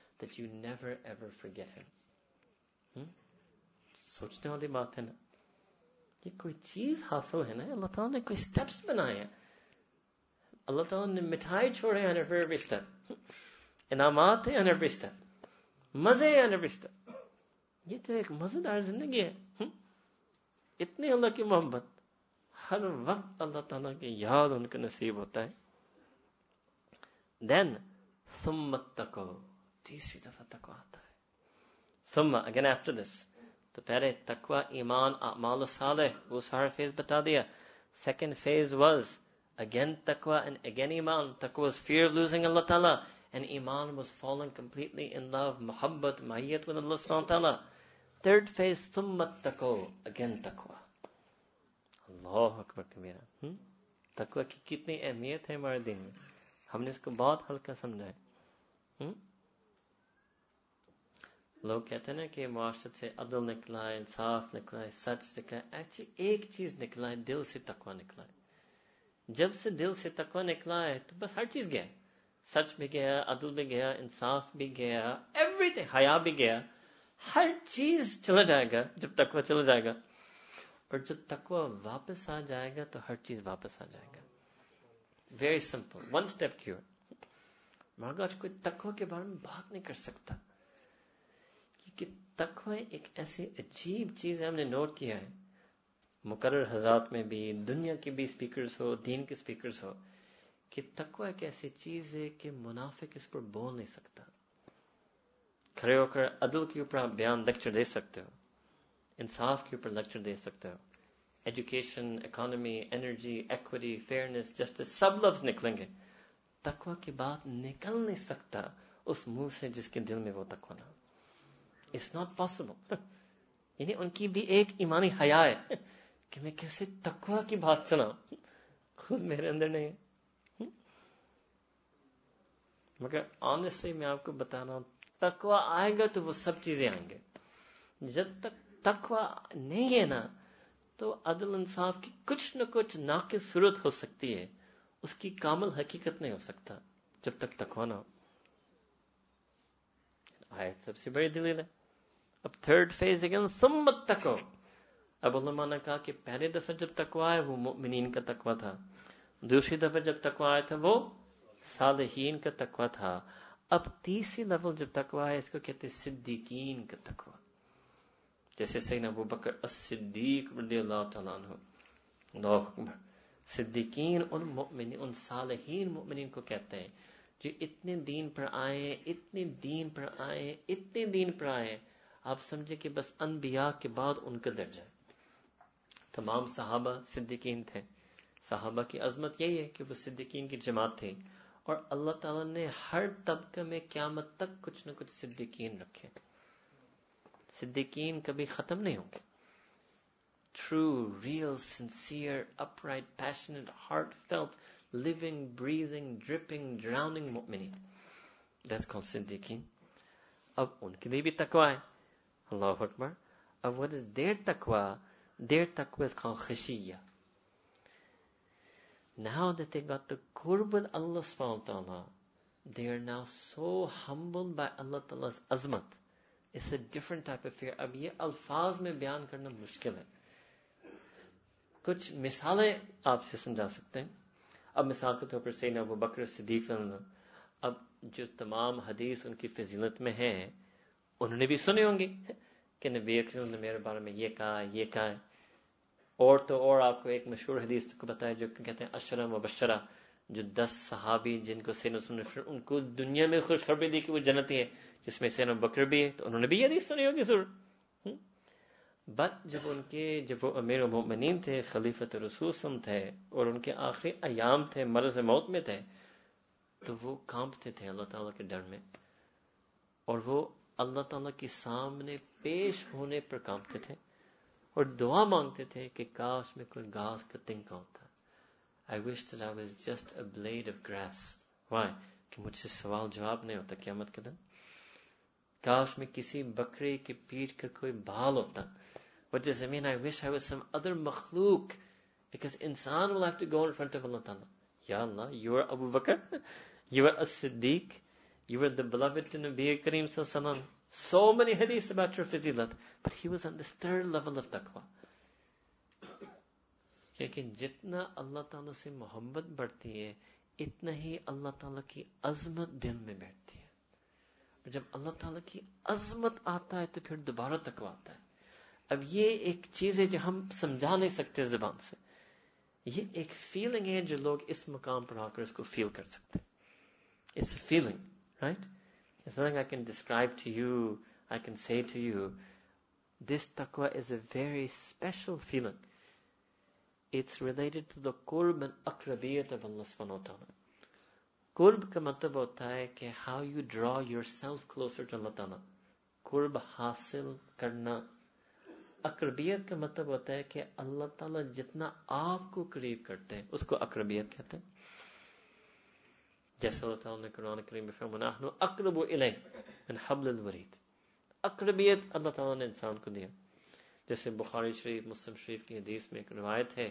that you never ever forgiven سوچنے والی بات ہے نا یہ کوئی چیز حاصل ہے نا اللہ تعالیٰ نے کوئی بنائے ہیں اللہ تعالیٰ نے مٹھائی چھوڑے ہیں انعامات ہیں مزے ہیں یہ تو ایک مزیدار زندگی ہے اتنی اللہ کی محبت ہر وقت اللہ تعالیٰ کی یاد ان کا نصیب ہوتا ہے دین سمت کو तीसरी दफा तकवा आता है सुम्मा अगेन आफ्टर दिस तो पहले तकवा ईमान अमाल Second phase was again बता and again iman. Was was fear of losing Allah Taala and iman was falling completely in love, muhabbat, mahiyyat with Allah subhanahu wa ta'ala. Third phase, thumma taqo, again taqwa. Allahu Akbar kabira. Hmm? Taqwa की कितनी अहमियत है हमारे दिन में हमने इसको hmm? لوگ کہتے ہیں نا کہ معاشرت سے عدل نکلا ہے انصاف نکلا ہے سچ نکلا ایکچولی ایک چیز نکلا ہے دل سے تقوا نکلا ہے جب سے دل سے تقوا نکلا ہے تو بس ہر چیز گیا سچ بھی گیا عدل بھی گیا انصاف بھی گیا ایوری تھنگ حیا بھی گیا ہر چیز چلا جائے گا جب تکوا چلا جائے گا اور جب تکوا واپس آ جائے گا تو ہر چیز واپس آ جائے گا very simple one step cure مگر آج کوئی تکوا کے بارے میں بات نہیں کر سکتا تقوی ایک ایسی عجیب چیز ہے ہم نے نوٹ کیا ہے مقرر حضرات میں بھی دنیا کے بھی سپیکرز ہو دین کے سپیکرز ہو کہ تقوی ایک ایسی چیز ہے کہ منافق اس پر بول نہیں سکتا کھڑے ہو کر عدل کے اوپر آپ بیان لیکچر دے سکتے ہو انصاف کے اوپر لیکچر دے سکتے ہو education economy energy equity fairness justice سب لفظ نکلیں گے تقوی کی بات نکل نہیں سکتا اس منہ سے جس کے دل میں وہ تقوی نہ ہو ناٹ پاسبل یعنی ان کی بھی ایک ایمانی حیا ہے کہ میں کیسے تکوا کی بات سنا خود میرے اندر مگر ہے مگر سے میں آپ کو بتانا تکوا آئے گا تو وہ سب چیزیں آئیں گے جب تک تخوا نہیں ہے نا تو عدل انصاف کی کچھ نہ کچھ ناقد صورت ہو سکتی ہے اس کی کامل حقیقت نہیں ہو سکتا جب تک تکوا نہ ہو آئے سب سے بڑی دلیل ہے اب تھرڈ فیز اگین سمت تکو اب علماء نے کہا کہ پہلے دفعہ جب تکوا ہے وہ مؤمنین کا تکوا تھا دوسری دفعہ جب تکوا آیا تھا وہ صالحین کا تکوا تھا اب تیسری لیول جب تکوا ہے اس کو کہتے ہیں صدیقین کا تکوا جیسے سیدنا ابو بکر الصدیق رضی اللہ تعالیٰ عنہ اللہ اکبر صدیقین ان مؤمنین ان صالحین مؤمنین کو کہتے ہیں جو اتنے دین پر آئے اتنے دین پر آئے اتنے دین پر آئے آپ سمجھے کہ بس انبیاء کے بعد ان کا درجہ تمام صحابہ صدیقین تھے صحابہ کی عظمت یہی ہے کہ وہ صدیقین کی جماعت تھی اور اللہ تعالیٰ نے ہر طبقے میں قیامت تک کچھ نہ کچھ صدیقین رکھے صدیقین کبھی ختم نہیں ہوں گے true real sincere upright patient hard لگ بریزنگ مینیٹ کال صدیقین اب ان کے لیے بھی تکوا ہے اللہ اکبر اب وہ دیر تکوا دیر تکوا اس کھان خشیہ Now that they got the qurb with Allah subhanahu wa ta'ala, they are now so humbled by Allah ta'ala's azmat. It's a different type of fear. اب یہ الفاظ میں بیان کرنا مشکل ہے. کچھ مثالیں آپ سے سمجھا سکتے ہیں. اب مثال کے طور پر سینہ ابو بکر صدیق اب جو تمام حدیث ان کی فضیلت میں ہیں انہوں نے بھی سنے ہوں گے کہ نبی اکرم نے میرے بارے میں یہ کہا یہ کہا ہے اور تو اور آپ کو ایک مشہور حدیث کو بتایا جو کہتے ہیں اشرا مبشرہ جو دس صحابی جن کو سین سن ان کو دنیا میں خوشخبری دی کہ وہ جنتی ہے جس میں سین بکر بھی ہے تو انہوں نے بھی یہ حدیث سنی ہوگی ضرور بٹ جب ان کے جب وہ امیر المؤمنین تھے خلیفت رسوسم تھے اور ان کے آخری ایام تھے مرض موت میں تھے تو وہ کانپتے تھے اللہ تعالیٰ کے ڈر میں اور وہ اللہ تعالیٰ کے سامنے پیش ہونے پر کامتے تھے اور دعا مانگتے تھے کہ کاش میں کوئی گاس کا تنکا ہوتا I wish that I was just a blade of grass why کہ مجھ سے سوال جواب نہیں ہوتا قیامت کے دن کاش میں کسی بکرے کے پیٹ کا کوئی بھال ہوتا وٹ جس مین I wish I was some other مخلوق بیکاز انسان will have to go in front of اللہ تعالیٰ یا اللہ یو آر ابو بکر یو آر اے صدیق You were the beloved to Nabi Kareem Sallallahu So many hadiths about your fazilat. But he was on this third level of taqwa. لیکن جتنا اللہ تعالیٰ سے محبت بڑھتی ہے اتنا ہی اللہ تعالیٰ کی عظمت دل میں بیٹھتی ہے جب اللہ تعالیٰ کی عظمت آتا ہے تو پھر دوبارہ تکوا آتا ہے اب یہ ایک چیز ہے جو ہم سمجھا نہیں سکتے زبان سے یہ ایک فیلنگ ہے جو لوگ اس مقام پر آ کر اس کو فیل کر سکتے it's feeling Right? It's nothing I can describe to you, I can say to you. This taqwa is a very special feeling. It's related to the qurb and akrabiyat of Allah subhanahu wa ta'ala. Qurb ka matlab hota hai कि how you draw yourself closer to Allah ta'ala. Qurb hasil karna. अक्रबियत का मतलब होता है कि अल्लाह ताला जितना आपको करीब karte hai, usko अक्रबियत कहते hai. جیسا اللہ تعالیٰ نے قرآن کریم میں فرمایا نحن اقرب الیہ من حبل الورید اقربیت اللہ تعالیٰ نے انسان کو دیا جیسے بخاری شریف مسلم شریف کی حدیث میں ایک روایت ہے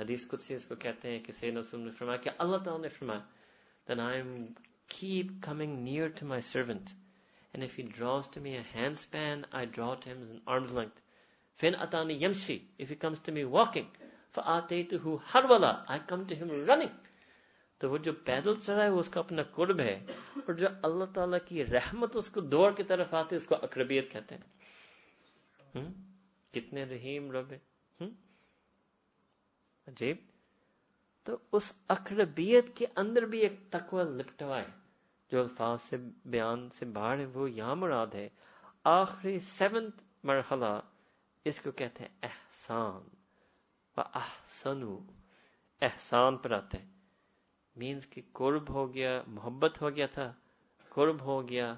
حدیث قدسی اس کو کہتے ہیں کہ سید وسلم نے فرمایا کہ اللہ تعالیٰ نے فرمایا then I am keep coming near to my servant and if he draws to me a handspan I draw to him an arm's length فَإِنْ أَتَانِ يَمْشِي If he comes to me walking فَآتَيْتُهُ harwala I come to him running تو وہ جو پیدل چڑھا ہے وہ اس کا اپنا قرب ہے اور جو اللہ تعالیٰ کی رحمت اس کو کی آتی ہے اس کو اقربیت کہتے ہیں کتنے رحیم رب ہے عجیب تو اس اقربیت کے اندر بھی ایک تقوی لپٹوا ہے جو الفاظ سے بیان سے باہر ہے وہ یہاں مراد ہے آخری سیونت مرحلہ اس کو کہتے ہیں احسان احسان پر آتے ہیں مینس کہ قرب ہو گیا محبت ہو گیا تھا قرب ہو گیا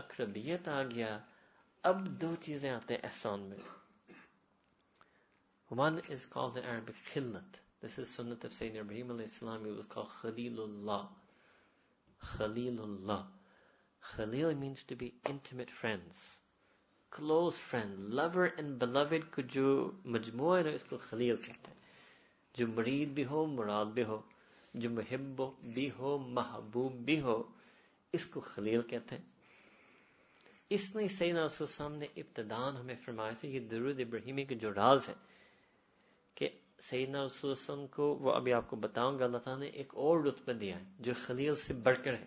اقربیت آ گیا اب دو چیزیں آتے ہیں احسان میں one is called in Arabic خلت دس از سنت اف سین ابراہیم علیہ السلام اٹ واز کال خلیل اللہ خلیل اللہ خلیل means to be intimate friends close friend lover and beloved کو جو مجموعہ ہے اس کو خلیل کہتے ہیں جو مرید بھی ہو مراد بھی ہو جو محب بھی ہو محبوب بھی ہو اس کو خلیل کہتے ہیں اس میں سعید صاحب نے ابتدان ہمیں فرمایا تھا یہ درود ابراہیمی کے جو راز ہے کہ سعید وسلم کو وہ ابھی آپ کو بتاؤں گا اللہ تعالیٰ نے ایک اور رتبہ دیا ہے جو خلیل سے بڑھ کر ہے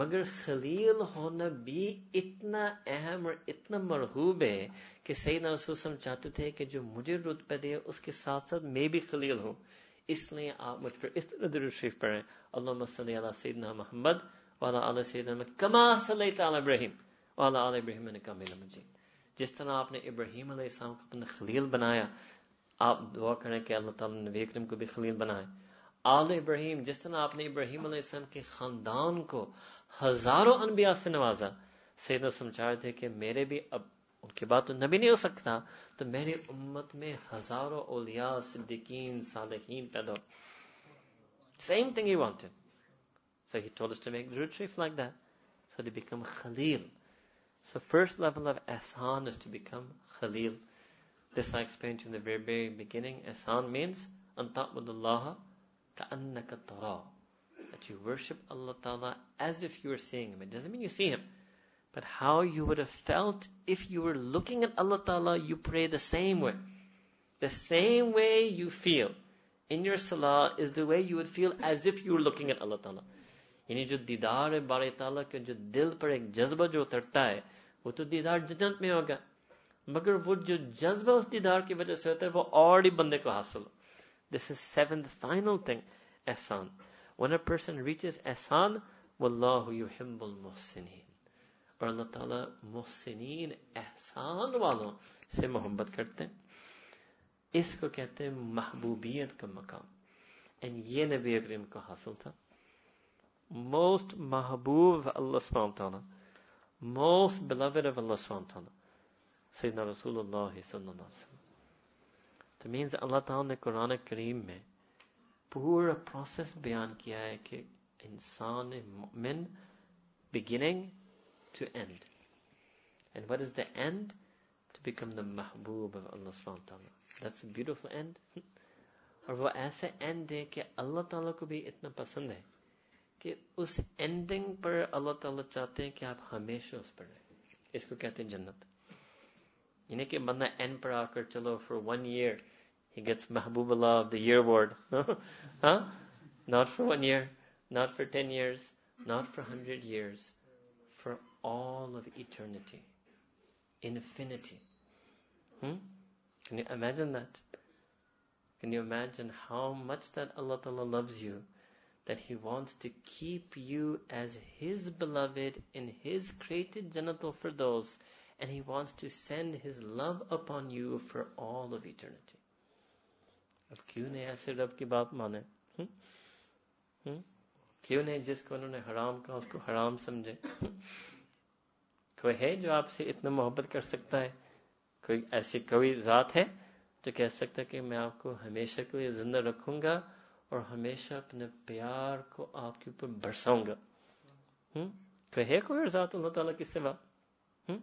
مگر خلیل ہونا بھی اتنا اہم اور اتنا مرحوب ہے کہ سعید وسلم چاہتے تھے کہ جو مجھے رتبہ دیا اس کے ساتھ ساتھ میں بھی خلیل ہوں اس لیے آپ مجھ پر اس طرح درود شریف پڑھیں اللہ صلی علی سیدنا محمد والا علیہ سیدنا محمد کما صلی تعالی ابراہیم والا علیہ ابراہیم نے کامل مجید جس طرح آپ نے ابراہیم علیہ السلام کو اپنے خلیل بنایا آپ دعا کریں کہ اللہ تعالیٰ نبی اکرم کو بھی خلیل بنائے آل ابراہیم جس طرح آپ نے ابراہیم علیہ السلام کے خاندان کو ہزاروں انبیاء سے نوازا سیدنا نے سمجھائے تھے کہ میرے بھی उनके बाद तो नहीं हो सकता तो मेरी उम्मत में हजारों ओलिया सिद्दीकीन सालहीन पैदा Same thing he wanted. So he told us to make roots like that. So to become Khalil. So first level of Ihsan is to become Khalil. This I explained in the very, very beginning. Ihsan means Anta'budullaha ka'annaka tara. That you worship Allah Ta'ala as if you are seeing Him. It doesn't mean you see Him but how you would have felt if you were looking at Allah Ta'ala, you pray the same way. The same way you feel in your salah is the way you would feel as if you were looking at Allah Ta'ala. यानी जो दीदार है बार ताला के जो दिल पर एक जज्बा जो उतरता है वो तो दीदार जन्नत में होगा मगर वो जो जज्बा उस दीदार की वजह से होता है वो और ही बंदे को हासिल हो this is seven final thing when a person reaches ihsan wallahu yuhibbul muhsinin اور اللہ تعالیٰ محسنین احسان والوں سے محبت کرتے ہیں اس کو کہتے ہیں محبوبیت کا مقام اینڈ یہ نبی اکریم کا حاصل تھا موسٹ محبوب اللہ سبحانہ تعالیٰ موسٹ بلاور اف اللہ سبحانہ تعالیٰ سیدنا رسول اللہ صلی اللہ علیہ وسلم تو مینز اللہ تعالیٰ نے قرآن کریم میں پورا پروسیس بیان کیا ہے کہ انسان مؤمن beginning to end. And what is the end? To become the mahbub of Allah subhanahu wa ta'ala. That's a beautiful end. और वो ऐसे एंड है कि अल्लाह ताला को भी इतना पसंद है कि ending, एंडिंग पर अल्लाह ताला चाहते हैं कि आप हमेशा उस पर रहें इसको कहते हैं जन्नत यानी कि बंदा एंड पर आकर चलो for one year he gets Mahbub Allah of the year award. huh? Not for one year, not for ten years, not for hundred years, all of eternity, infinity. Hmm? Can you imagine that? Can you imagine how much that Allah Ta'ala loves you? That He wants to keep you as His beloved in His created genital for those, and He wants to send His love upon you for all of eternity. अब क्यों नहीं ऐसे रब की बात माने hmm? Hmm? क्यों नहीं जिसको उन्होंने کوئی ہے جو آپ سے اتنا محبت کر سکتا ہے کوئی ایسی کوئی ذات ہے تو کہہ سکتا کہ میں آپ کو ہمیشہ کے زندہ رکھوں گا اور ہمیشہ اپنے پیار کو آپ کے اوپر برساؤں گا ہوں ہے کوئی ذات اللہ تعالیٰ کی سوا ہوں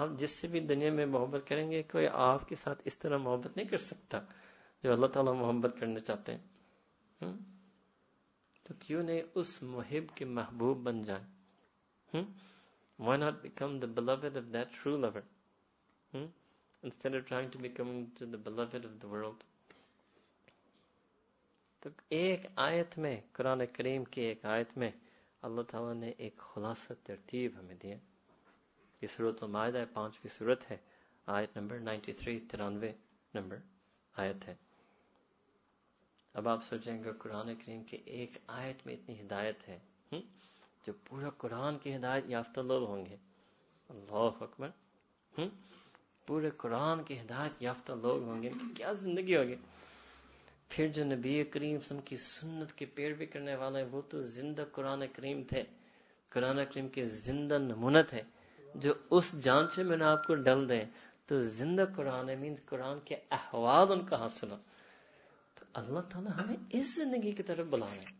آپ جس سے بھی دنیا میں محبت کریں گے کوئی آپ کے ساتھ اس طرح محبت نہیں کر سکتا جو اللہ تعالیٰ محبت کرنا چاہتے ہیں تو کیوں نہیں اس محب کے محبوب بن جائیں ہوں Why not become become the the beloved beloved of of that true lover? Hmm? Instead trying to to of the world. تو ایک آیت میں قرآن کریم کی ایک آیت میں اللہ تعالیٰ نے ایک خلاصہ ترتیب ہمیں دیوت ہم آدہ ہے پانچویں صورت ہے آیت نمبر نائنٹی تھری ترانوے نمبر آیت ہے اب آپ سوچیں گے قرآن کریم کی ایک آیت میں اتنی ہدایت ہے جو پورا قرآن کی ہدایت یافتہ لوگ ہوں گے اللہ اکبر پورے قرآن کی ہدایت یافتہ لوگ ہوں گے کی کیا زندگی ہوگی پھر جو نبی کریم سم کی سنت کی پیروی بھی کرنے والے وہ تو زندہ قرآن کریم تھے قرآن کریم کے زندہ نمونت ہے جو اس جانچے میں نہ آپ کو ڈل دیں تو زندہ قرآن مینز قرآن کے احوال ان کا حاصل ہو تو اللہ تعالیٰ ہمیں اس زندگی کی طرف رہے ہیں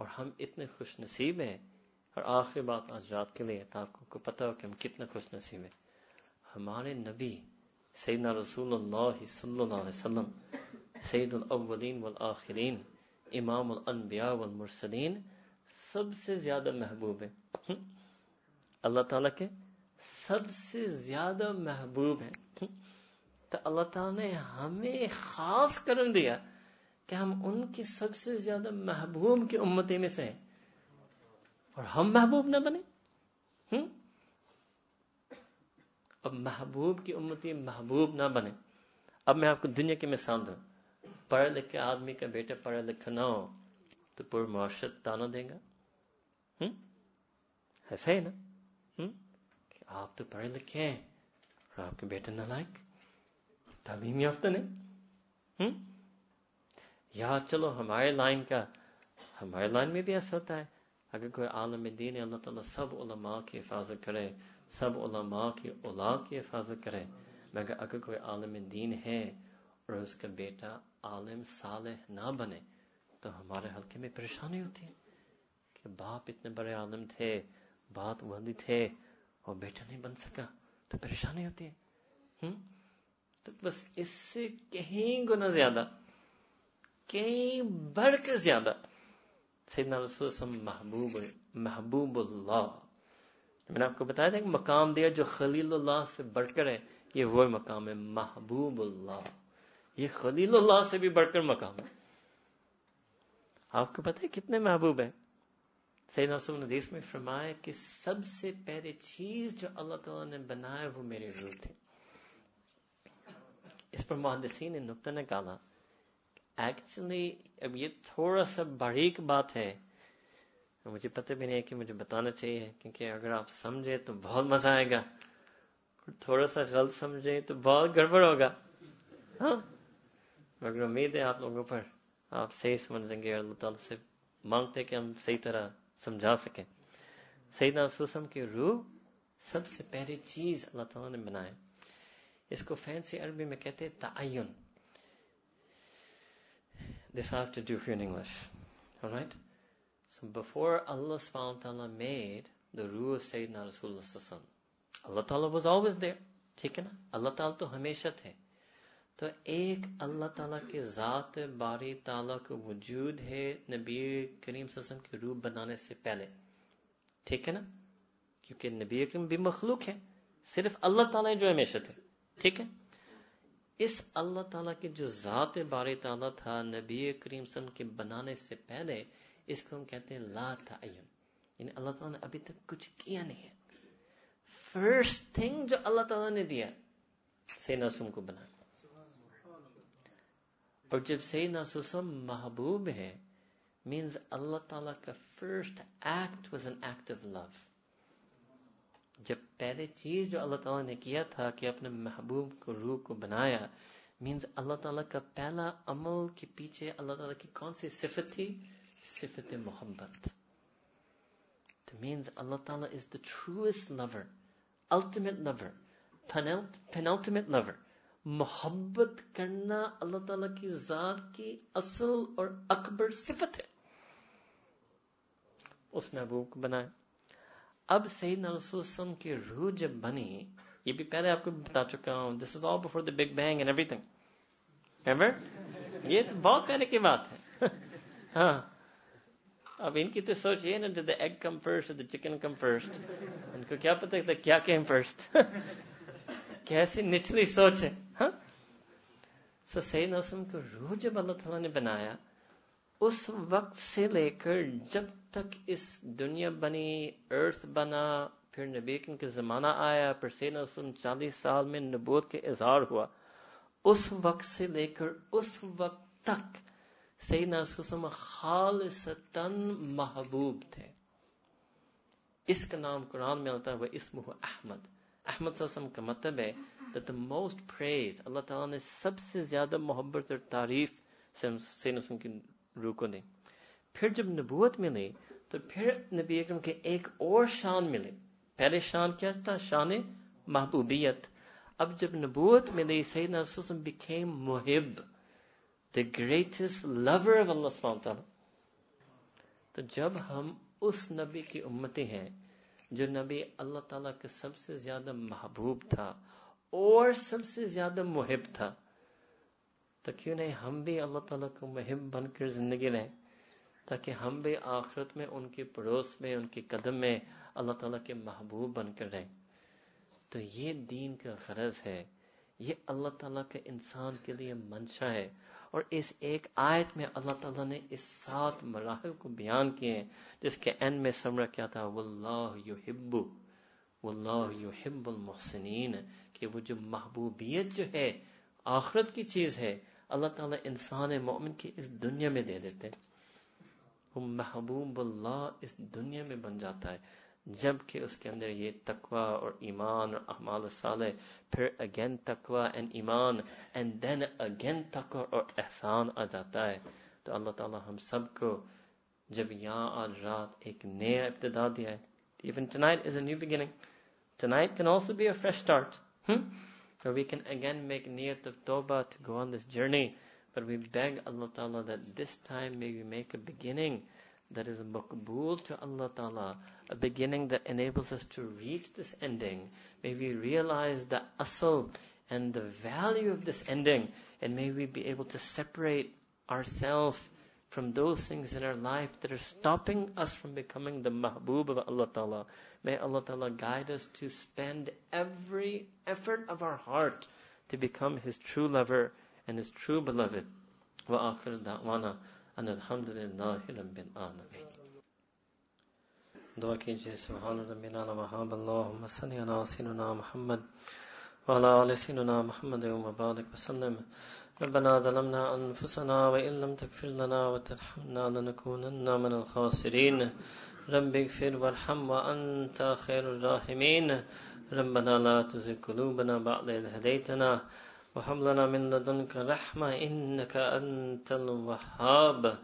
اور ہم اتنے خوش نصیب ہیں اور آخری بات آج رات کے لیے آپ کو پتہ ہو کہ ہم کتنے خوش نصیب ہیں ہمارے نبی سیدنا رسول اللہ صلی اللہ علیہ وسلم سید الاولین والآخرین امام الانبیاء والمرسلین سب سے زیادہ محبوب ہیں اللہ تعالیٰ کے سب سے زیادہ محبوب ہیں تو اللہ تعالیٰ نے ہمیں خاص کرم دیا کہ ہم ان کی سب سے زیادہ محبوب کی امتی میں سے ہیں اور ہم محبوب نہ بنے اب محبوب کی امتی محبوب نہ بنے اب میں آپ کو دنیا کی مثال دوں پڑھے لکھے آدمی کا بیٹا پڑھا لکھا نہ ہو تو پورا معاشرت تانا دے گا ایسا ہی نا کہ آپ تو پڑھے لکھے ہیں اور آپ کے بیٹے نہ تعلیم یافتہ ہوں یا چلو ہمارے لائن کا ہمارے لائن میں بھی ایسا ہوتا ہے اگر کوئی عالم دین ہے اللہ تعالیٰ سب علماء کی حفاظت کرے سب علماء کی اولاد کی حفاظت کرے مگر اگر کوئی عالم دین ہے اور اس کا بیٹا عالم صالح نہ بنے تو ہمارے حلقے میں پریشانی ہوتی ہے کہ باپ اتنے بڑے عالم تھے بات وہی تھے اور بیٹا نہیں بن سکا تو پریشانی ہوتی ہے ہم؟ تو بس اس سے کہیں گنا زیادہ بڑھ کر زیادہ سیدنا رسول اللہ محبوب محبوب اللہ میں نے آپ کو بتایا تھا کہ مقام دیا جو خلیل اللہ سے بڑھ کر ہے یہ وہ مقام ہے محبوب اللہ یہ خلیل اللہ سے بھی بڑھ کر مقام ہے آپ کو پتا ہے کتنے محبوب ہے سید حدیث میں فرمایا کہ سب سے پہلے چیز جو اللہ تعالیٰ نے بنایا وہ میری روح تھی اس پر محدثین نے نکتہ نے کہا ایکچولی اب یہ تھوڑا سا باریک بات ہے مجھے پتہ بھی نہیں ہے کہ مجھے بتانا چاہیے کیونکہ اگر آپ سمجھے تو بہت مزہ آئے گا تھوڑا سا غلط سمجھے تو بہت گڑبڑ ہوگا ہاں؟ مگر امید ہے آپ لوگوں پر آپ صحیح سمجھیں گے اور اللہ تعالیٰ سے مانگتے کہ ہم صحیح طرح سمجھا سکیں سعید سیدا کی روح سب سے پہلی چیز اللہ تعالیٰ نے بنائے اس کو فینسی عربی میں کہتے تعین this I have to do for you in English. Alright? So before Allah subhanahu wa ta'ala made the Ruh of Sayyidina Rasulullah Allah ta'ala was always there. ٹھیک ہے نا اللہ تعالیٰ تو ہمیشہ تھے تو ایک اللہ تعالیٰ کے ذات باری تعالیٰ کو وجود ہے نبی کریم صلی اللہ علیہ وسلم کے روح بنانے سے پہلے ٹھیک ہے نا کیونکہ نبی کریم بھی مخلوق ہے صرف اللہ تعالیٰ جو ہمیشہ تھے ٹھیک ہے اس اللہ تعالیٰ کی جو ذات بار تعالیٰ تھا نبی کریم سن کے بنانے سے پہلے اس کو ہم کہتے ہیں لا تعین یعنی اللہ تعالیٰ نے ابھی تک کچھ کیا نہیں ہے فرسٹ تھنگ جو اللہ تعالیٰ نے دیا سینسم کو بنا اور جب سینا سم محبوب ہے مینز اللہ تعالیٰ کا first act was an act of love جب پہلے چیز جو اللہ تعالیٰ نے کیا تھا کہ اپنے محبوب کو روح کو بنایا مینز اللہ تعالیٰ کا پہلا عمل کے پیچھے اللہ تعالیٰ کی کون سی صفت صفت تھی محبت تو مینز اللہ تعالیٰ is the lover lover ultimate penultimate lover محبت کرنا اللہ تعالیٰ کی ذات کی اصل اور اکبر صفت ہے اس محبوب کو بنایا اب سعید وسلم کی روح جب بنی یہ بھی پہلے آپ کو بتا چکا ہوں this is all before the big bang and everything ever یہ تو بہت پہلے کی بات ہے ہاں اب ان کی تو سوچ یہ نا جو the egg come first the chicken come first ان کو کیا پتا کہ کیا کیم فرسٹ کیسی نچلی سوچ ہے ہاں۔ سو سعید وسلم کو روح جب اللہ تعالیٰ نے بنایا اس وقت سے لے کر جب تک اس دنیا بنی ارتھ بنا پھر نبی کن کے زمانہ آیا پھر سین چالیس سال میں نبوت کے اظہار ہوا اس وقت سے لے کر اس وقت تک سیدنا محبوب تھے اس کا نام قرآن میں آتا ہے اسم احمد احمد کا مطلب ہے that the most praised اللہ تعالیٰ نے سب سے زیادہ محبت اور تعریف سینسلم کی روح کو دی پھر جب نبوت ملی تو پھر نبی اکرم کے ایک اور شان ملے پہلے شان کیا تھا شان محبوبیت اب جب نبوت سیدنا محب the greatest lover of میں تو جب ہم اس نبی کی امتی ہیں جو نبی اللہ تعالیٰ کے سب سے زیادہ محبوب تھا اور سب سے زیادہ محب تھا تو کیوں نہیں ہم بھی اللہ تعالیٰ کو محب بن کر زندگی رہیں تاکہ ہم بھی آخرت میں ان کے پڑوس میں ان کے قدم میں اللہ تعالیٰ کے محبوب بن کر رہیں تو یہ دین کا غرض ہے یہ اللہ تعالیٰ کے انسان کے لیے منشا ہے اور اس ایک آیت میں اللہ تعالیٰ نے اس سات مراحل کو بیان کیے ہیں جس کے این میں سمرا کیا تھا وہ اللہ یو ہبو اللہ یو ہب المحسنین کہ وہ جو محبوبیت جو ہے آخرت کی چیز ہے اللہ تعالیٰ انسان مومن کی اس دنیا میں دے دیتے ہیں وہ محبوب اللہ اس دنیا میں بن جاتا ہے جبکہ اس کے اندر یہ تقوی اور ایمان اور احمال صالح پھر اگین تقوی اینڈ ایمان اینڈ دین اگین تقوی اور احسان آ جاتا ہے تو اللہ تعالی ہم سب کو جب یہاں آج رات ایک نیا ابتدا دیا ہے even tonight is a new beginning tonight can also be a fresh start hmm? where we can again make niyat of tawbah to go on this journey But we beg Allah Ta'ala that this time may we make a beginning that is maqbool to Allah Ta'ala, a beginning that enables us to reach this ending. May we realize the asal and the value of this ending, and may we be able to separate ourselves from those things in our life that are stopping us from becoming the mahbub of Allah Ta'ala. May Allah Ta'ala guide us to spend every effort of our heart to become His true lover and his true beloved. وآخر دعوانا أن الحمد لله رب العالمين دعا کیجیے سبحان ربنا وحاب اللهم صل على سيدنا محمد وعلى آل سيدنا محمد وبارك وسلم ربنا ظلمنا أنفسنا وإن لم تغفر لنا وترحمنا لنكونن من الخاسرين رب اغفر وارحم وأنت خير الراحمين ربنا لا تزغ قلوبنا بعد إذ هديتنا وهب لنا من لدنك رحمة إنك أنت الوهاب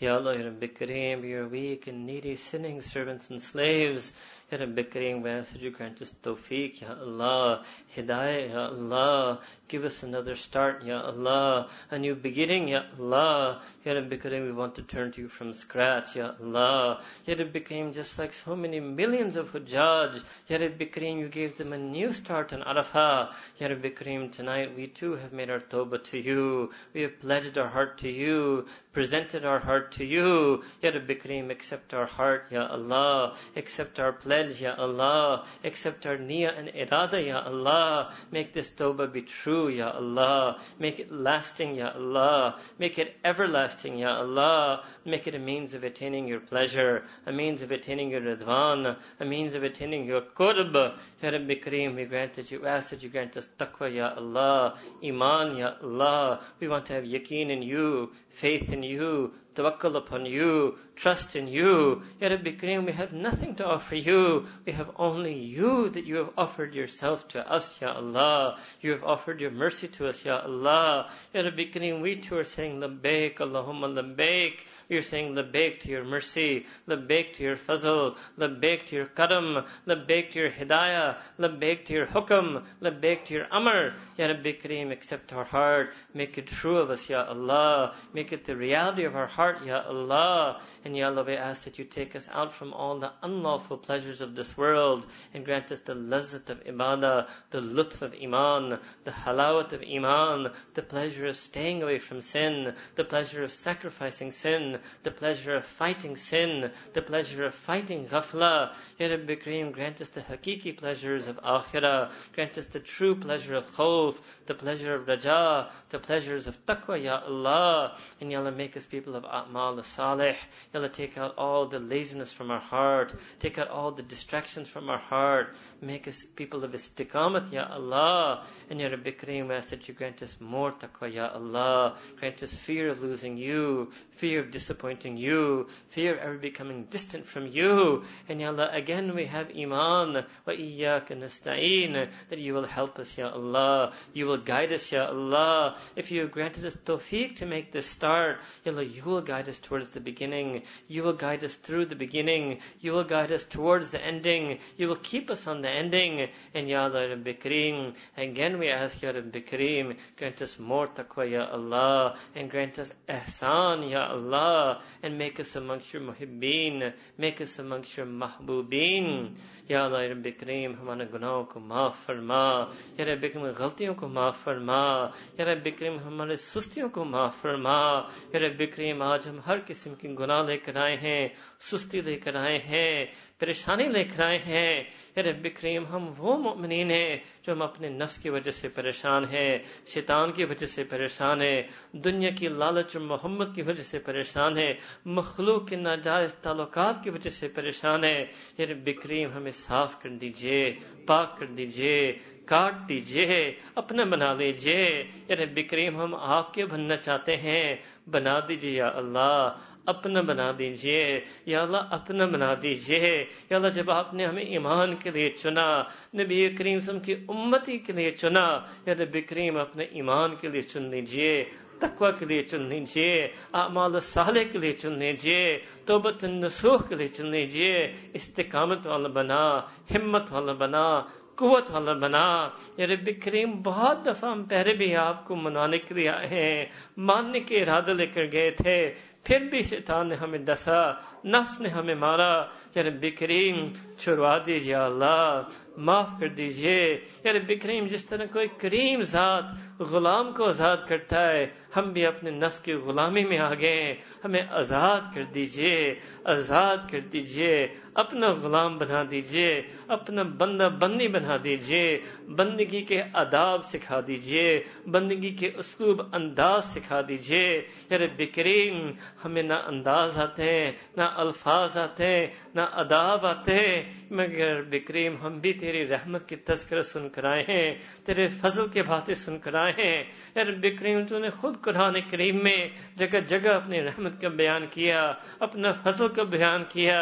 Ya Allah, your big Kareem, your weak and needy sinning servants and slaves, फिर bickering with. You grant us tawfiq, Ya Allah. Hidayah, Ya Allah. Give us another start, Ya Allah. A new beginning, Ya Allah. Ya Rabbi Kareem, we want to turn to you from scratch, Ya Allah. Yet it became just like so many millions of Hujjaj, Yet Rabbi Kareem, you gave them a new start on Arafah. Yet Rabbi Kareem, tonight we too have made our tawbah to you. We have pledged our heart to you, presented our heart to you. Yet Rabbi Kareem, accept our heart, Ya Allah. Accept our pledge pledge, Ya Allah. Accept our niyyah and irada, Ya Allah. Make this tawbah be true, Ya Allah. Make it lasting, Ya Allah. Make it everlasting, Ya Allah. Make it a means of attaining your pleasure, a means of attaining your ridwan, a means of attaining your qurb. Ya Rabbi Kareem, we grant that you ask that you grant us taqwa, Ya Allah. Iman, Ya Allah. We want to have yakin in you, faith in you, tawakkal upon you, trust in you. Ya Rabbi Kareem, we have nothing to offer you. We have only you that you have offered yourself to us, Ya Allah. You have offered your mercy to us, Ya Allah. Ya Rabbi Kareem, we too are saying labbaik, Allahumma labbaik. We are saying labbaik to your mercy, labbaik to your fazl, labbaik to your karam, labbaik to your hidayah, labbaik to your hukam, labbaik to your amr. Ya Rabbi Kareem, accept our heart. Make it true of us, Ya Allah. Make it the reality of our heart heart, Ya Allah. And Ya Allah, we ask that you take us out from all the unlawful pleasures of this world and grant us the lazat of ibadah, the lutf of iman, the halawat of iman, the pleasure of staying away from sin, the pleasure of sacrificing sin, the pleasure of fighting sin, the pleasure of fighting ghafla. Ya Rabbi Kareem, grant us the hakiki pleasures of akhirah, grant us the true pleasure of khawf, the pleasure of raja, the pleasures of taqwa, Ya Allah. And Ya Allah, make us people of a'mal salih. Allah, take out all the laziness from our heart. Take out all the distractions from our heart. Make us people of istiqamat, Ya Allah. And Ya Rabbi Kareem, I ask that you grant us more taqwa, Ya Allah. Grant us fear of losing you, fear of disappointing you, fear of ever becoming distant from you. And Ya Allah, again we have iman, wa iyyak nasta'een, that you will help us, Ya Allah. You will guide us, Ya Allah. If you granted us tawfiq to make this start, Ya Allah, you will guide us towards the beginning. You will guide us through the beginning. You will guide us towards the ending. You will keep us on the ending. And Ya Rabbi Kareem, again we ask Ya Rabbi Kareem, grant us more taqwa, Ya Allah, and grant us ihsan, Ya Allah, and make us amongst your muhibbeen, make us amongst your mahbubeen. Ya Allah, Rabbi Kareem, humana गुनाहों ko माफ फरमा Ya Rabbi Kareem, galtiyon ko माफ फरमा Ya Rabbi Kareem, हमारे सुस्तियों ko माफ फरमा Ya Rabbi Kareem, aaj हम har kisim ki गुनाह لے کر آئے ہیں سستی لے کر آئے ہیں پریشانی لے کر آئے ہیں رب کریم ہم وہ مؤمنین ہیں جو ہم اپنے نفس کی وجہ سے پریشان ہیں شیطان کی وجہ سے پریشان ہیں دنیا کی لالچ محمد کی وجہ سے پریشان ہیں مخلوق کے ناجائز تعلقات کی وجہ سے پریشان ہیں اے رب کریم ہمیں صاف کر دیجئے پاک کر دیجئے کاٹ دیجئے اپنا بنا اے رب کریم ہم آپ کے بننا چاہتے ہیں بنا دیجئے یا اللہ اپنا بنا دیجئے یا اللہ اپنا بنا دیجئے یا اللہ جب آپ نے ہمیں ایمان کے لیے چنا نبی کریم سم کی امتی کے لیے چنا یا نبی کریم اپنے ایمان کے لیے چن لیجئے تقوی کے لیے چن لیجیے اعمال صالح کے لیے چن لیجیے توبت نسوخ کے لیے چن لیجیے استقامت والا بنا ہمت والا بنا قوت والا بنا یا رب کریم بہت دفعہ ہم پہلے بھی آپ کو منانے کے لیے آئے ہیں ماننے کے ارادہ لے کر گئے تھے پھر بھی شیطان نے ہمیں دسا نفس نے ہمیں مارا یعنی بکرین چھڑوا دیجیے اللہ معاف کر دیجئے یعنی بکریم جس طرح کوئی کریم ذات غلام کو آزاد کرتا ہے ہم بھی اپنے نفس کی غلامی میں آ گئے ہمیں آزاد کر دیجئے آزاد کر دیجئے اپنا غلام بنا دیجئے اپنا بندہ بندی بنا دیجئے بندگی کے آداب سکھا دیجئے بندگی کے اسلوب انداز سکھا دیجئے یار یعنی بکریم ہمیں نہ انداز آتے ہیں نہ الفاظ آتے ہیں نہ آداب آتے ہیں مگر بکریم ہم بھی تیری رحمت کی تذکرہ سن کر آئے ہیں تیرے فضل کے باتیں سن کر آئے ہیں رب کریم تو نے خود قرآن کریم میں جگہ جگہ اپنی رحمت کا بیان کیا اپنا فضل کا بیان کیا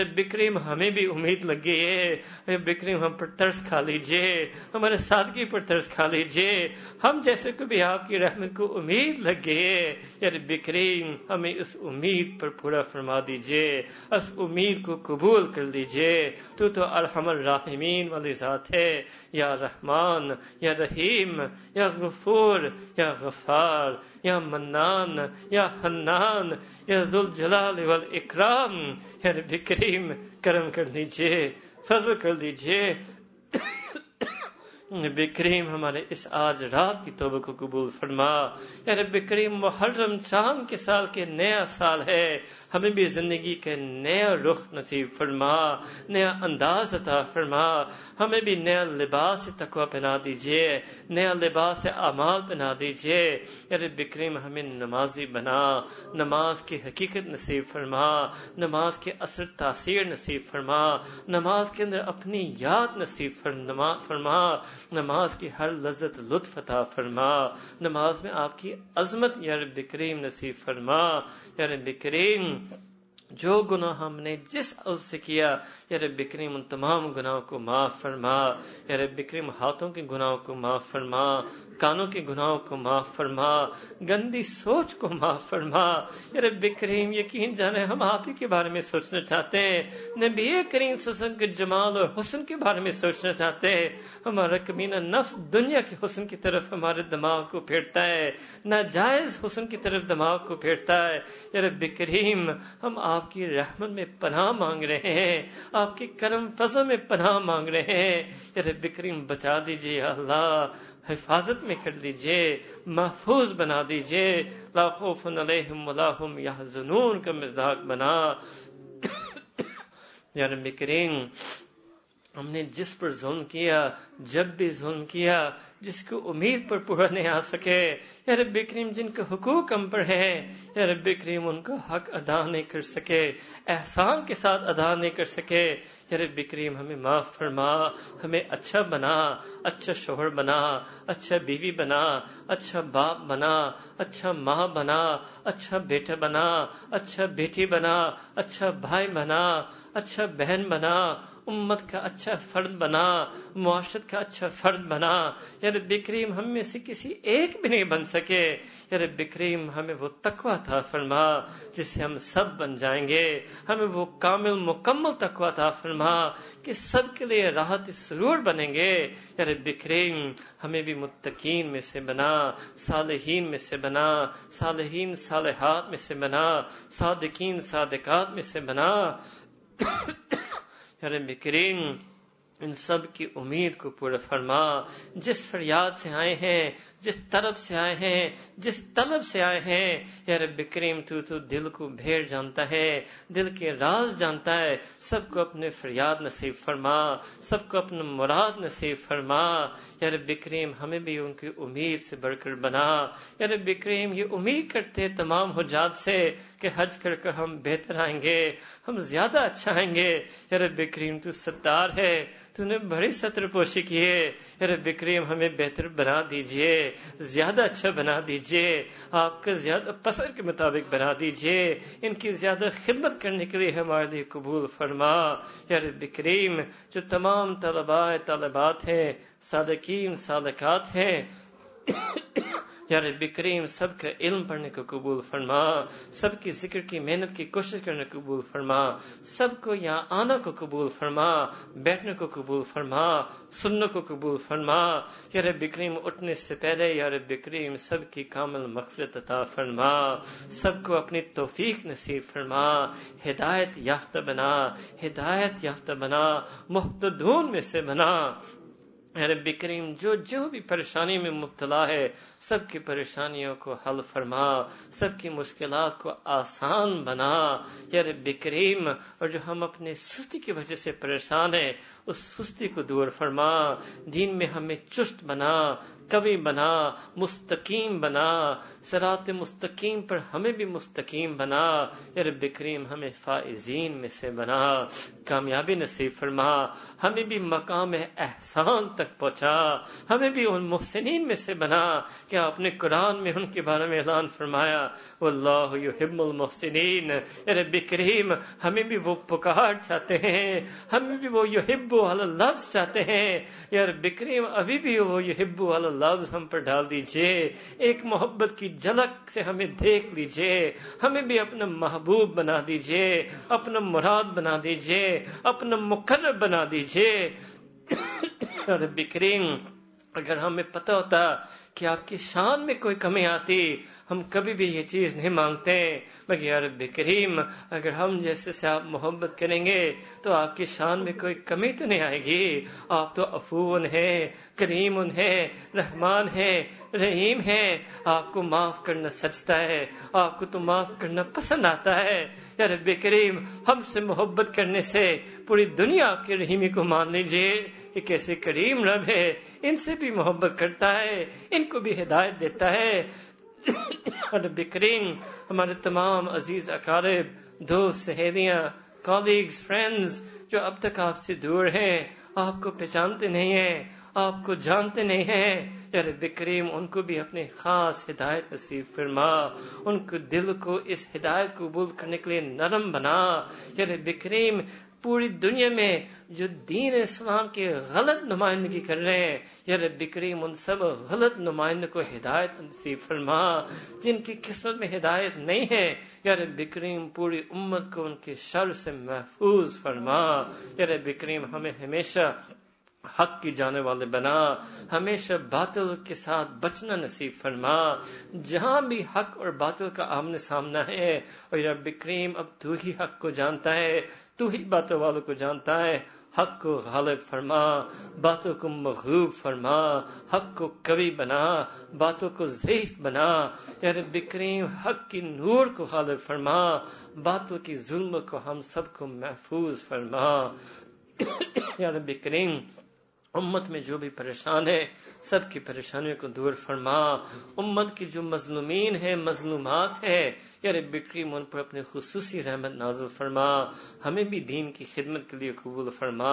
رب کریم ہمیں بھی امید لگ گئی ہے کریم ہم پر ترس کھا لیجئے ہمارے سادگی پر ترس کھا لیجئے ہم جیسے کو بھی آپ کی رحمت کو امید لگ گئی ہے رب کریم ہمیں اس امید پر پورا فرما دیجئے اس امید کو قبول کر لیجئے تو تو الحمد رحمی والی ذات ہے یا رحمان یا رحیم یا غفور یا غفار یا منان یا حنان یا ذوالجلال والاکرام یا کریم کرم کر دیجئے فضل کر دیجئے کریم ہمارے اس آج رات کی توبہ کو قبول فرما یا رب کریم محرم چاند کے سال کے نیا سال ہے ہمیں بھی زندگی کے نیا رخ نصیب فرما نیا انداز عطا فرما ہمیں بھی نیا لباس سے تقوا پہنا دیجیے نیا لباس سے اعمال پہنا دیجیے رب کریم ہمیں نمازی بنا نماز کی حقیقت نصیب فرما نماز کے اثر تاثیر نصیب فرما نماز کے اندر اپنی یاد نصیب فرما نماز کی ہر لذت لطف عطا فرما نماز میں آپ کی عظمت یار بکریم نصیب فرما یار بکریم جو گناہ ہم نے جس عز سے کیا یا رب بکریم ان تمام گناہوں کو معاف فرما یا رب بکریم ہاتھوں کے گناہوں کو معاف فرما کانوں کے گناہوں کو معاف فرما گندی سوچ کو معاف فرما یارے بکریم یقین جانے ہم آپ ہی کے بارے میں سوچنا چاہتے ہیں نبی کریم سسن کے جمال اور حسن کے بارے میں سوچنا چاہتے ہیں ہمارا کمینہ نفس دنیا کے حسن کی طرف ہمارے دماغ کو پھیرتا ہے ناجائز حسن کی طرف دماغ کو پھیرتا ہے یار بکریم ہم آپ کی رحمت میں پناہ مانگ رہے ہیں آپ کے کرم فضا میں پناہ مانگ رہے ہیں یار بکریم بچا دیجیے اللہ حفاظت میں کر دیجئے محفوظ بنا لا خوف علیہم ولا هم جنور کا مزداق بنا رب یعنی کریم ہم نے جس پر ظلم کیا جب بھی ظلم کیا جس کو امید پر پورا نہیں آ سکے یا رب کریم جن کے حقوق ہم پر ہیں رب کریم ان کا حق ادا نہیں کر سکے احسان کے ساتھ ادا نہیں کر سکے یا رب کریم ہمیں معاف فرما ہمیں اچھا بنا اچھا شوہر بنا اچھا بیوی بنا اچھا باپ بنا اچھا ماں بنا اچھا بیٹا بنا اچھا بیٹی بنا اچھا بھائی بنا اچھا بہن بنا امت کا اچھا فرد بنا معاشرت کا اچھا فرد بنا یا رب کریم ہم میں سے کسی ایک بھی نہیں بن سکے یا رب کریم ہمیں وہ تقوی تھا فرما جس سے ہم سب بن جائیں گے ہمیں وہ کامل مکمل تقوی تھا فرما کہ سب کے لیے راحت سرور بنیں گے یا رب کریم ہمیں بھی متقین میں سے بنا صالحین میں سے بنا صالحین صالحات میں سے بنا صادقین صادقات میں سے بنا ارے بکرین ان سب کی امید کو پورا فرما جس فریاد سے آئے ہیں جس طرف سے آئے ہیں جس طلب سے آئے ہیں یا رب کریم تو تو دل کو بھیڑ جانتا ہے دل کے راز جانتا ہے سب کو اپنے فریاد نصیب فرما سب کو اپنے مراد نصیب فرما یا رب کریم ہمیں بھی ان کی امید سے بڑھ کر بنا یا رب کریم یہ امید کرتے تمام حجات سے کہ حج کر کر ہم بہتر آئیں گے ہم زیادہ اچھا آئیں گے یا رب کریم تو ستار ہے تو نے بڑی سطر پوشی کی ہے رب کریم ہمیں بہتر بنا دیجئے زیادہ اچھا بنا دیجئے آپ کا زیادہ پسر کے مطابق بنا دیجئے ان کی زیادہ خدمت کرنے کے لیے ہمارے لیے قبول فرما یا رب کریم جو تمام طلباء طالبات ہیں صادقین صادقات ہیں یا یعنی رب کریم سب کا علم پڑھنے کو قبول فرما سب کی ذکر کی محنت کی کوشش کرنے کو قبول فرما سب کو یہاں آنا کو قبول فرما بیٹھنے کو قبول فرما سننے کو قبول فرما یا رب کریم اٹھنے سے پہلے یا رب کریم سب کی کامل مغفرت عطا فرما سب کو اپنی توفیق نصیب فرما ہدایت یافتہ بنا ہدایت یافتہ بنا محتدون میں سے بنا رب کریم جو جو بھی پریشانی میں مبتلا ہے سب کی پریشانیوں کو حل فرما سب کی مشکلات کو آسان بنا یا رب کریم اور جو ہم اپنے سستی کی وجہ سے پریشان ہیں اس سستی کو دور فرما دین میں ہمیں چست بنا کبھی بنا مستقیم بنا سرات مستقیم پر ہمیں بھی مستقیم بنا یار بکریم ہمیں فائزین میں سے بنا کامیابی نصیب فرما ہمیں بھی مقام احسان تک پہنچا ہمیں بھی ان محسنین میں سے بنا کیا نے قرآن میں ان کے بارے میں اعلان فرمایا اللہ یحب حب المحسنین رب بکریم ہمیں بھی وہ پکار چاہتے ہیں ہمیں بھی وہ یو ہبو چاہتے ہیں یار بکریم ابھی بھی وہ یو ہبو لفظ ہم پر ڈال دیجئے ایک محبت کی جھلک سے ہمیں دیکھ لیجئے ہمیں بھی اپنا محبوب بنا دیجئے اپنا مراد بنا دیجئے اپنا مقرر بنا دیجئے اور بکرین اگر ہمیں پتہ ہوتا کہ آپ کی شان میں کوئی کمی آتی ہم کبھی بھی یہ چیز نہیں مانگتے بک رب کریم اگر ہم جیسے سے آپ محبت کریں گے تو آپ کی شان میں کوئی کمی تو نہیں آئے گی آپ تو افون ہیں کریم ان ہیں رحمان ہیں رحیم ہیں آپ کو معاف کرنا سچتا ہے آپ کو تو معاف کرنا پسند آتا ہے رب کریم ہم سے محبت کرنے سے پوری دنیا آپ کے رحیمی کو مان لیجیے کیسے کریم رب ہے ان سے بھی محبت کرتا ہے ان کو بھی ہدایت دیتا ہے اور بکرین ہمارے تمام عزیز اقارب دوست سہیلیاں کالیگز فرینڈز جو اب تک آپ سے دور ہیں آپ کو پہچانتے نہیں ہیں آپ کو جانتے نہیں ہیں یار بکریم ان کو بھی اپنی خاص ہدایت نصیب فرما ان کو دل کو اس ہدایت قبول کرنے کے لیے نرم بنا یار بکریم پوری دنیا میں جو دین اسلام کی غلط نمائندگی کر رہے ہیں یا رب کریم ان سب غلط نمائند کو ہدایت نصیب فرما جن کی قسمت میں ہدایت نہیں ہے یا رب کریم پوری امت کو ان کے شر سے محفوظ فرما یا رب کریم ہمیں ہمیشہ حق کی جانے والے بنا ہمیشہ باطل کے ساتھ بچنا نصیب فرما جہاں بھی حق اور باطل کا آمنے سامنا ہے اور رب کریم اب تو ہی حق کو جانتا ہے تو ہی باتوں والوں کو جانتا ہے حق کو غالب فرما باتوں کو مغلوب فرما حق کو کبھی بنا باتوں کو ضعیف بنا یعنی بکریم حق کی نور کو غالب فرما باتوں کی ظلم کو ہم سب کو محفوظ فرما یعنی بکریم امت میں جو بھی پریشان ہے سب کی پریشانیوں کو دور فرما امت کی جو مظلومین ہیں مظلومات ہیں یا رب کریم ان پر اپنے خصوصی رحمت نازل فرما ہمیں بھی دین کی خدمت کے لیے قبول فرما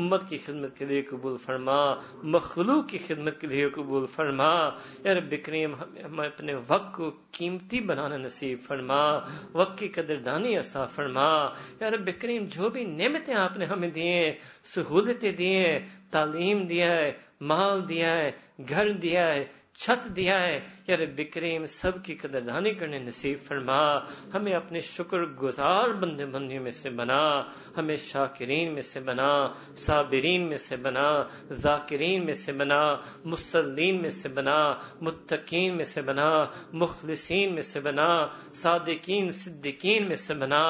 امت کی خدمت کے لیے قبول فرما مخلوق کی خدمت کے لیے قبول فرما یا رب کریم ہمیں اپنے وقت کو قیمتی بنانا نصیب فرما وقت کی قدر دانی فرما فرما رب کریم جو بھی نعمتیں آپ نے ہمیں دیے سہولتیں دیے تعلیم دیا ہے مال دیا ہے گھر دیا ہے چھت دیا ہے یا رب کریم سب کی قدر کرنے نصیب فرما ہمیں اپنے شکر گزار بندے بندیوں میں سے بنا ہمیں شاکرین میں سے بنا صابرین میں سے بنا ذاکرین میں سے بنا مسلین میں سے بنا متقین میں سے بنا مخلصین میں سے بنا صادقین صدقین میں سے بنا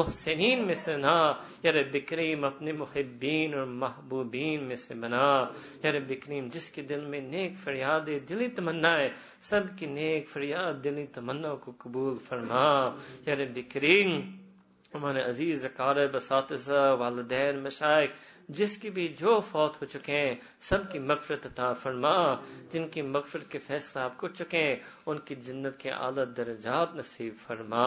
محسنین میں سے بنا یا رب کریم اپنے محبین اور محبوبین میں سے بنا یا رب کریم جس کے دل میں نیک فریاد دلی تمنا ہے سب کی نیک فریاد دلی تمنا کو قبول فرما یار بکرین ہمارے عزیز اقارب اساتذہ والدین مشائق جس کی بھی جو فوت ہو چکے ہیں سب کی مغفرت عطا فرما جن کی مغفرت کے فیصلہ آپ کو چکے ہیں ان کی جنت کے اعلیٰ درجات نصیب فرما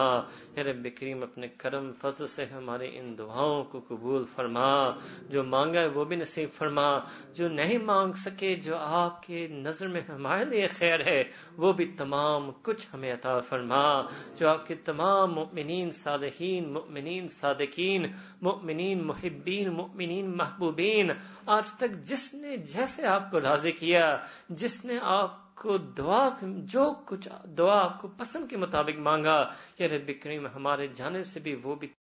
رب بکریم اپنے کرم فضل سے ہمارے ان دعاؤں کو قبول فرما جو مانگا ہے وہ بھی نصیب فرما جو نہیں مانگ سکے جو آپ کے نظر میں ہمارے لیے خیر ہے وہ بھی تمام کچھ ہمیں عطا فرما جو آپ کے تمام مؤمنین صالحین مؤمنین صادقین مؤمنین محبین مؤمنین مح محبوبین آج تک جس نے جیسے آپ کو راضی کیا جس نے آپ کو دعا جو کچھ دعا آپ کو پسند کے مطابق مانگا یا رب کریم ہمارے جانب سے بھی وہ بھی